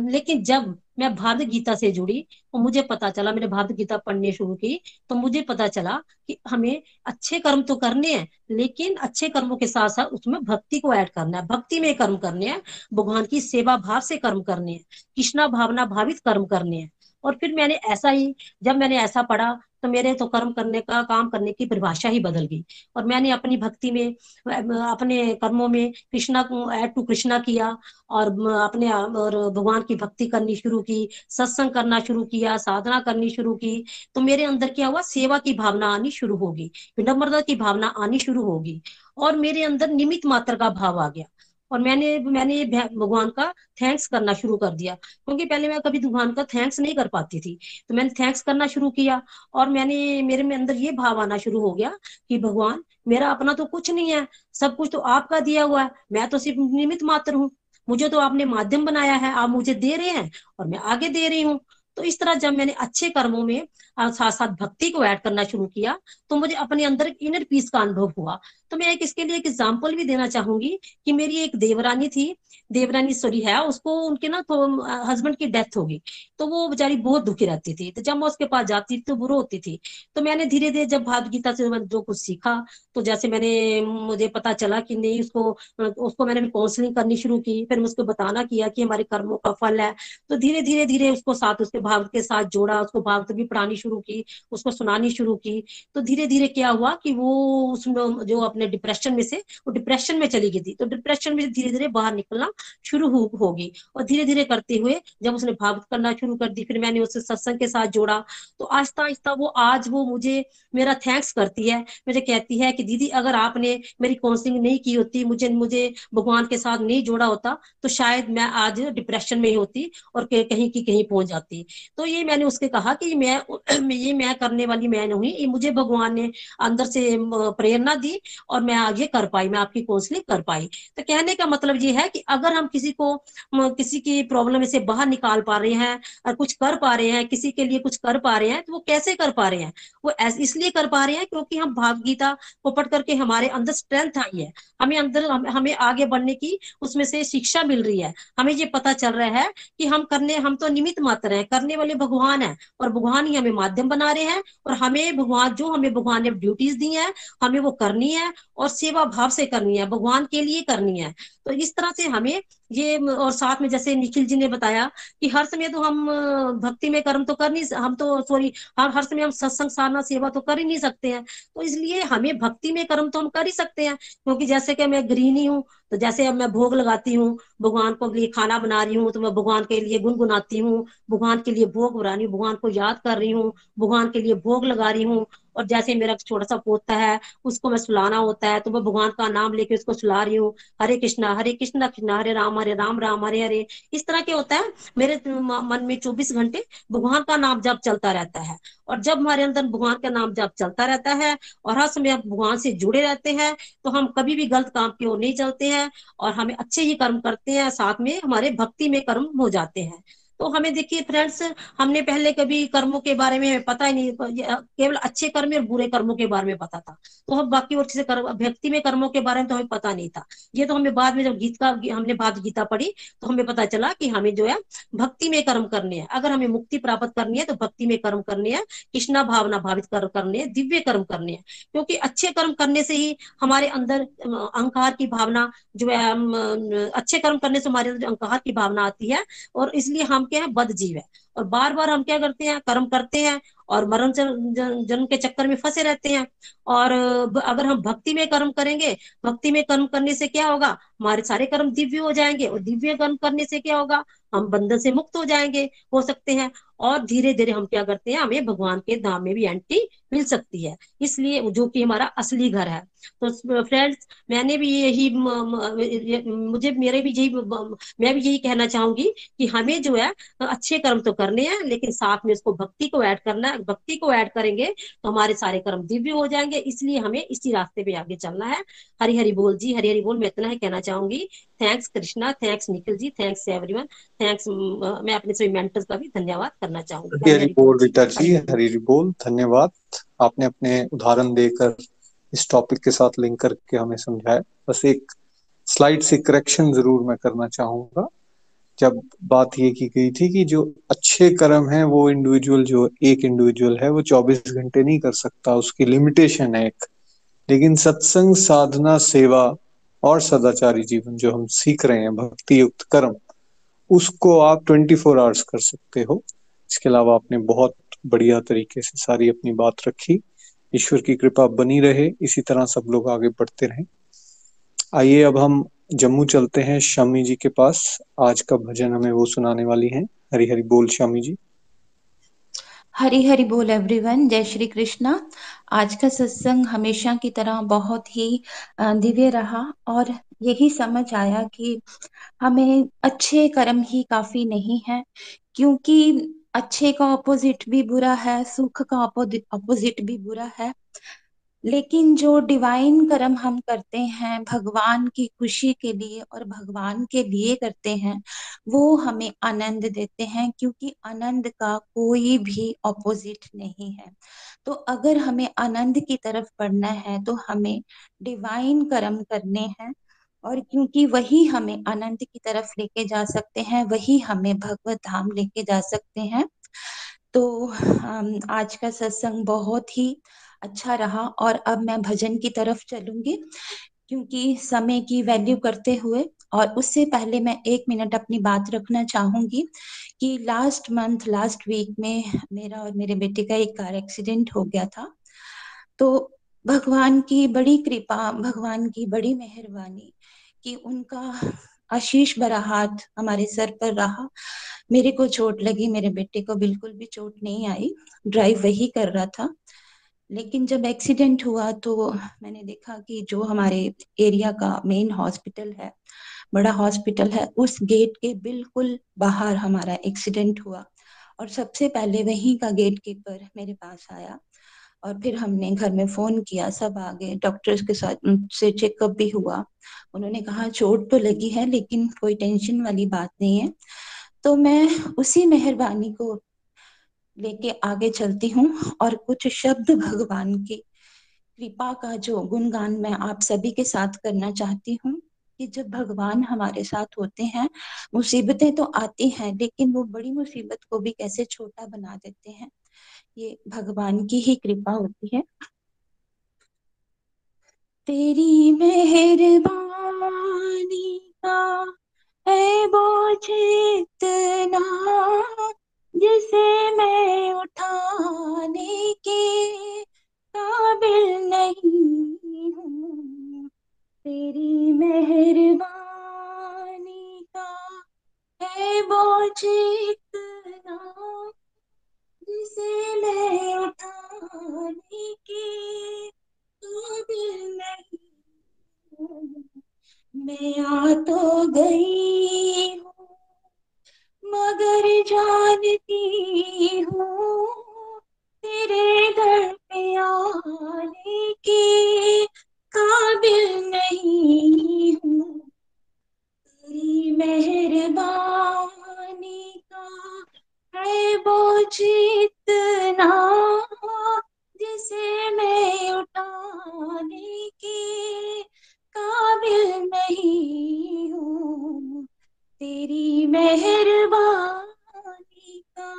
लेकिन जब मैं भागवत गीता से जुड़ी तो मुझे पता चला, मैंने भागवत गीता पढ़ने शुरू की तो मुझे पता चला कि हमें अच्छे कर्म तो करने हैं, लेकिन अच्छे कर्मों के साथ साथ उसमें भक्ति को ऐड करना है। भक्ति में कर्म करने हैं, भगवान की सेवा भाव से कर्म करने हैं, कृष्णा भावना भावित कर्म करने हैं। और फिर मैंने ऐसा ही, जब मैंने ऐसा पढ़ा तो मेरे तो कर्म करने का काम करने की परिभाषा ही बदल गई। और मैंने अपनी भक्ति में, अपने कर्मों में कृष्णा को ऐड टू कृष्णा किया और अपने, और भगवान की भक्ति करनी शुरू की, सत्संग करना शुरू किया, साधना करनी शुरू की तो मेरे अंदर क्या हुआ? सेवा की भावना आनी शुरू होगी, विनम्रता की भावना आनी शुरू होगी और मेरे अंदर निमित मात्र का भाव आ गया। और मैंने मैंने भगवान का थैंक्स करना शुरू कर दिया। क्योंकि पहले मैं कभी भगवान का थैंक्स नहीं कर पाती थी। तो मैंने थैंक्स करना शुरू किया और मैंने, मेरे में अंदर ये भाव आना शुरू हो गया कि भगवान, मेरा अपना तो कुछ नहीं है, सब कुछ तो आपका दिया हुआ है। मैं तो सिर्फ़ निमित मात्र हूँ। मुझे तो आपने माध्यम बनाया है, आप मुझे दे रहे हैं और मैं आगे दे रही हूँ। तो इस तरह जब मैंने अच्छे कर्मों में साथ साथ भक्ति को ऐड करना शुरू किया तो मुझे अपने अंदर इनर पीस का अनुभव हुआ। तो मैं एक इसके लिए एक एग्ज़ाम्पल भी देना चाहूँगी कि मेरी एक देवरानी थी, देवरानी सॉरी है, उसको उनके ना तो हस्बैंड की डेथ होगी तो वो बेचारी बहुत दुखी रहती थी। तो जब मैं उसके पास जाती थी तो बुरो होती थी। तो मैंने धीरे धीरे जब भागवत गीता से जो कुछ सीखा तो जैसे मैंने, मुझे पता चला कि नहीं, उसको उसको मैंने काउंसलिंग करनी शुरू की, फिर मैं उसको बताना किया कि हमारे कर्मों का फल है। तो धीरे धीरे धीरे उसको साथ उसके भागवत के साथ जोड़ा, उसको भागवत भी पढ़ानी शुरू की, उसको सुनानी शुरू की तो धीरे धीरे क्या हुआ कि वो उसमें जो अपने डिप्रेशन में से, वो डिप्रेशन में चली गई थी। तो डिप्रेशन में धीरे धीरे बाहर निकलना शुरू होगी और धीरे धीरे करते हुए जब उसने भागवत करना शुरू कर दी, फिर मैंने उसे सत्संग के साथ जोड़ा। तो आहिस्ता आहिस्ता वो आज वो मुझे, मेरा थैंक्स करती है। मुझे कहती है कि दीदी, अगर आपने मेरी काउंसलिंग नहीं की होती, मुझे मुझे भगवान के साथ नहीं जोड़ा होता तो शायद मैं आज डिप्रेशन में ही होती और कहीं की कहीं पहुँच जाती। तो ये मैंने उसके कहा कि मैं, [clears throat] ये मैं करने वाली मैं नहीं, ये मुझे भगवान ने अंदर से प्रेरणा दी और मैं आगे कर पाई, मैं आपकी काउंसलिंग कर पाई। तो कहने का मतलब ये है कि अगर हम किसी को किसी की प्रॉब्लम से बाहर निकाल पा रहे हैं और कुछ कर पा रहे हैं, किसी के लिए कुछ कर पा रहे हैं तो वो कैसे कर पा रहे हैं? वो इसलिए कर पा रहे हैं क्योंकि हम भाव गीता को पढ़ करके हमारे अंदर स्ट्रेंथ आई है। हमें अंदर, हमें आगे बढ़ने की उसमें से शिक्षा मिल रही है। हमें ये पता चल रहा है कि हम करने, हम तो निमित मात्र हैं करने वाले भगवान है। और भगवान ही हमें माध्यम बना रहे हैं और हमें भगवान, जो हमें भगवान ने ड्यूटीज़ दी है, हमें वो करनी है और सेवा भाव से करनी है, भगवान के लिए करनी है। तो इस तरह से हमें ये, और साथ में जैसे निखिल जी ने बताया कि हर समय तो हम, भक्ति में कर्म तो कर नहीं, हम तो सॉरी हर हर समय हम सत्संग साधना सेवा तो कर ही नहीं सकते हैं। तो इसलिए हमें भक्ति में कर्म तो हम कर ही सकते हैं, क्योंकि जैसे कि मैं गृहिणी हूँ तो जैसे अब मैं भोग लगाती हूँ, भगवान को लिए खाना बना रही हूँ तो मैं भगवान के लिए गुनगुनाती हूँ, भगवान के लिए भोग बना रही हूँ, भगवान को याद कर रही हूँ, भगवान के लिए भोग लगा रही हूँ और जैसे मेरा छोटा सा पोता है, उसको मैं सुलाना होता है तो मैं भगवान का नाम लेके उसको सुला रही हूँ। हरे कृष्णा हरे कृष्णा कृष्णा, हरे राम हरे राम राम, हरे हरे। इस तरह के होता है, मेरे मन में चौबीस घंटे भगवान का नाम जब चलता रहता है। और जब हमारे अंदर भगवान का नाम जब चलता रहता है और हर समय भगवान से जुड़े रहते हैं तो हम कभी भी गलत काम की ओर नहीं चलते हैं और हमें अच्छे ही कर्म करते हैं, साथ में हमारे भक्ति में कर्म हो जाते हैं। तो हमें देखिए फ्रेंड्स हमने पहले कभी कर्मों के बारे में पता ही नहीं केवल अच्छे कर्म और बुरे कर्मों के बारे में पता था। तो हम बाकी और से व्यक्ति में कर्मों के बारे में तो हमें पता नहीं था। ये तो हमें बाद में जब गीत का हमने भाव गीता पढ़ी तो हमें पता चला कि हमें जो है, भक्ति में कर्म करने हैं। अगर हमें मुक्ति प्राप्त करनी है तो भक्ति में कर्म करने हैं, कृष्णा भावना भावित कर्म करने हैं, दिव्य कर्म करने हैं। क्योंकि अच्छे कर्म करने से ही हमारे अंदर अहंकार की भावना जो है अच्छे कर्म करने से हमारे अंदर अहंकार की भावना आती है, और इसलिए हम क्या है? बद जीव है। और बार बार हम क्या करते हैं? कर्म करते हैं और मरण जन्म के चक्कर में फंसे रहते हैं। और अगर हम भक्ति में कर्म करेंगे, भक्ति में कर्म करने से क्या होगा? हमारे सारे कर्म दिव्य हो जाएँगे और दिव्य कर्म करने से क्या होगा? हम बंधन से मुक्त हो जाएँगे, हो सकते हैं। और धीरे धीरे हम क्या करते हैं, हमें भगवान के धाम में भी एंट्री मिल सकती है। इसलिए जो कि हमारा असली घर है। तो फ्रेंड्स, मैंने भी यही मुझे, मेरे भी यही मैं भी यही कहना चाहूँगी कि हमें जो है, अच्छे कर्म तो करने हैं, लेकिन साथ में उसको भक्ति को ऐड करना है भक्ति को ऐड करेंगे तो हमारे सारे कर्म दिव्य हो जाएँगे। इसलिए हमें इसी रास्ते पे आगे चलना है। हरी हरी बोल जी हरी हरी बोल, मैं इतना ही कहना चाहूँगी। Thanks Krishna thanks Nikhil ji thanks everyone thanks मैं अपने सभी मेंटर्स का भी धन्यवाद करना चाहूँगी हरी बोल रीता जी हरी बोल धन्यवाद। आपने अपने उदाहरण देकर इस टॉपिक के साथ लिंक करके हमें समझाया। बस एक स्लाइड से करेक्शन ज़रूर मैं करना चाहूँगा। जब बात ये की गई थी कि जो अच्छे कर्म है वो इंडिविजुअल जो एक इंडिविजुअल है वो 24 घंटे नहीं कर सकता उसकी लिमिटेशन है एक। लेकिन सत्संग साधना सेवा और सदाचारी जीवन जो हम सीख रहे हैं भक्ति युक्त कर्म उसको आप 24 फोर आवर्स कर सकते हो। इसके अलावा आपने बहुत बढ़िया तरीके से सारी अपनी बात रखी। ईश्वर की कृपा बनी रहे। इसी तरह सब लोग आगे बढ़ते रहें। आइए, अब हम जम्मू चलते हैं शामी जी के पास। आज का भजन हमें वो सुनाने वाली हैं। हरी हरी बोल शामी जी। हरी हरी बोल एवरीवन जय श्री कृष्णा। आज का सत्संग हमेशा की तरह बहुत ही दिव्य रहा और यही समझ आया कि हमें अच्छे कर्म ही काफ़ी नहीं है, क्योंकि अच्छे का ऑपोजिट भी बुरा है, सुख का ऑपोजिट भी बुरा है। लेकिन जो डिवाइन कर्म हम करते हैं, भगवान की खुशी के लिए और भगवान के लिए करते हैं, वो हमें आनंद देते हैं, क्योंकि आनंद का कोई भी ऑपोजिट नहीं है। तो अगर हमें आनंद की तरफ़ बढ़ना है तो हमें डिवाइन कर्म करने हैं। और क्योंकि वही हमें आनंद की तरफ़ लेके जा सकते हैं, वही हमें भगवत धाम लेके जा सकते हैं। तो आज का सत्संग बहुत ही अच्छा रहा और अब मैं भजन की तरफ़ चलूँगी, क्योंकि समय की वैल्यू करते हुए और उससे पहले मैं एक मिनट अपनी बात रखना चाहूँगी कि लास्ट मंथ लास्ट वीक में मेरा और मेरे बेटे का एक कार एक्सीडेंट हो गया था। तो भगवान की बड़ी कृपा, भगवान की बड़ी मेहरबानी कि उनका आशीष भरा हाथ हमारे सर पर रहा। मेरे को चोट लगी, मेरे बेटे को बिल्कुल भी चोट नहीं आई। ड्राइव वही कर रहा था। लेकिन जब एक्सीडेंट हुआ तो मैंने देखा कि जो हमारे एरिया का मेन हॉस्पिटल है, बड़ा हॉस्पिटल है, उस गेट के बिल्कुल बाहर हमारा एक्सीडेंट हुआ। और सबसे पहले वहीं का गेट कीपर मेरे पास आया। और फिर हमने घर में फ़ोन किया, सब आ गए। डॉक्टर्स के साथ से चेकअप भी हुआ। उन्होंने कहा, चोट तो लगी है, लेकिन कोई टेंशन वाली बात नहीं है। तो मैं उसी मेहरबानी को लेके आगे चलती हूँ और कुछ शब्द भगवान की कृपा का जो गुणगान मैं आप सभी के साथ करना चाहती हूँ कि जब भगवान हमारे साथ होते हैं, मुसीबतें तो आती हैं, लेकिन वो बड़ी मुसीबत को भी कैसे छोटा बना देते हैं। ये भगवान की ही कृपा होती है। तेरी मेहरबानी का है बोझ इतना जिसे मैं उठाने के काबिल नहीं हूँ। तेरी मेहरबानी का है बोझ उठाने के काबिल नहीं। मैं आ तो गई हूँ, मगर जानती हूँ तेरे घर पे आने के काबिल नहीं हूँ। तेरी मेहरबानी है वो जीतना जिसे मैं उठाने के काबिल नहीं हूँ। तेरी मेहरबानी का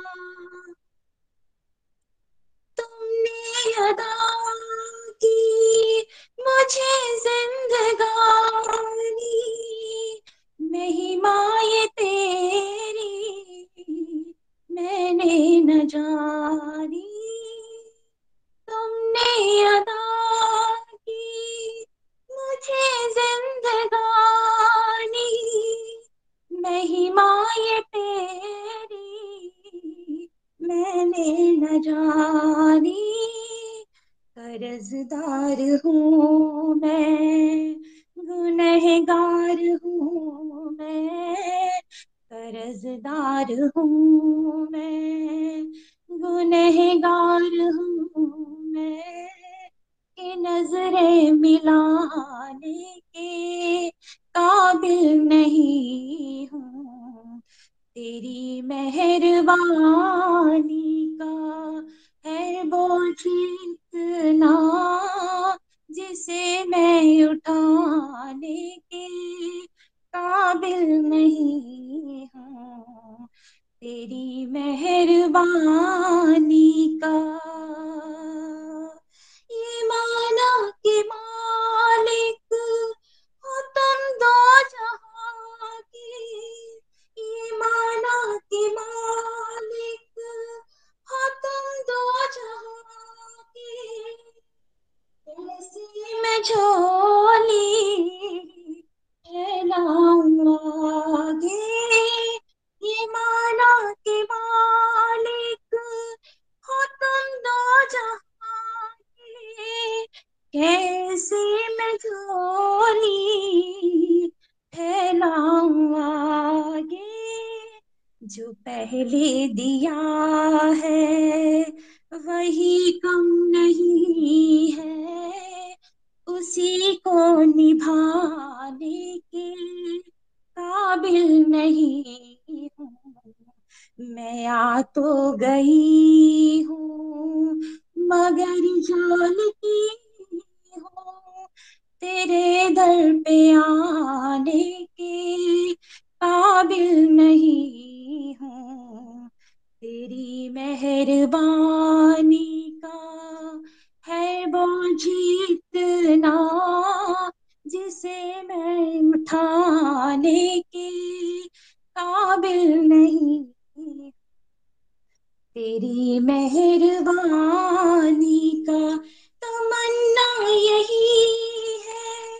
मेहरबानी का तमन्ना यही है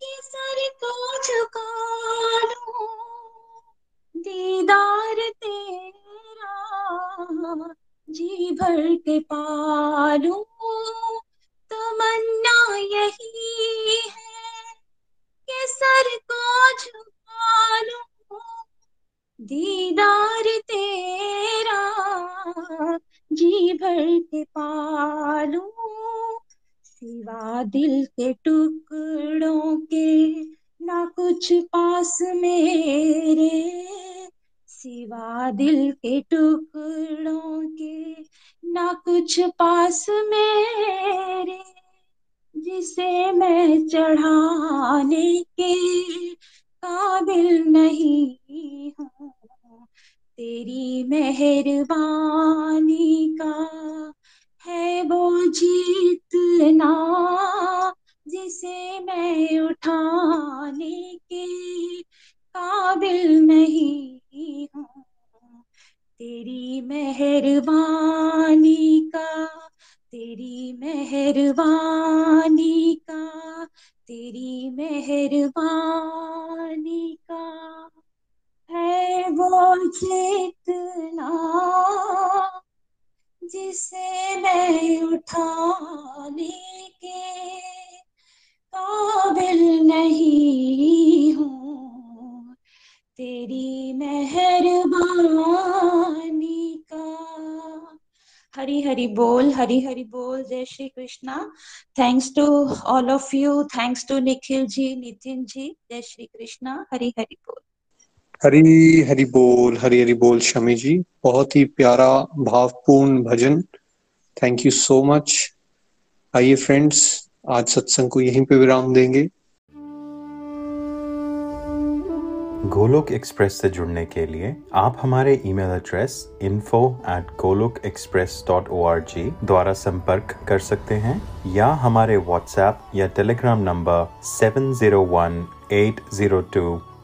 कि सर को झुका दीदार तेरा जी भर के पालूं। तमन्ना यही है कि सर को झुका दीदार तेरा जी भर के पालूं, सिवा दिल के टुकड़ों के, ना कुछ पास मेरे, सिवा दिल के टुकड़ों के, ना कुछ पास मेरे, जिसे मैं चढ़ाने के काबिल नहीं हूँ। तेरी मेहरबानी का है वो जीतना जिसे मैं उठाने के काबिल नहीं हूँ। तेरी मेहरबानी का, तेरी मेहरबानी का, तेरी मेहरबानी का। है वो जिसे मैं उठाने के काबिल नहीं हूँ। तेरी मेहरबानी का। हरी हरी बोल, हरी हरी बोल। जय Shri Krishna. Thanks to all of you thanks to Nikhil ji Nitin ji. जय श्री कृष्णा। हरी हरी बोल। हरी हरी बोल, हरी हरी बोल शमी जी। बहुत ही प्यारा, भावपूर्ण भजन। थैंक यू सो मच आइए फ्रेंड्स आज सत्संग को यहीं पे विराम देंगे। गोलोक एक्सप्रेस से जुड़ने के लिए आप हमारे email address info at Golok express dot O R G द्वारा संपर्क कर सकते हैं, या हमारे व्हाट्सएप या टेलीग्राम नंबर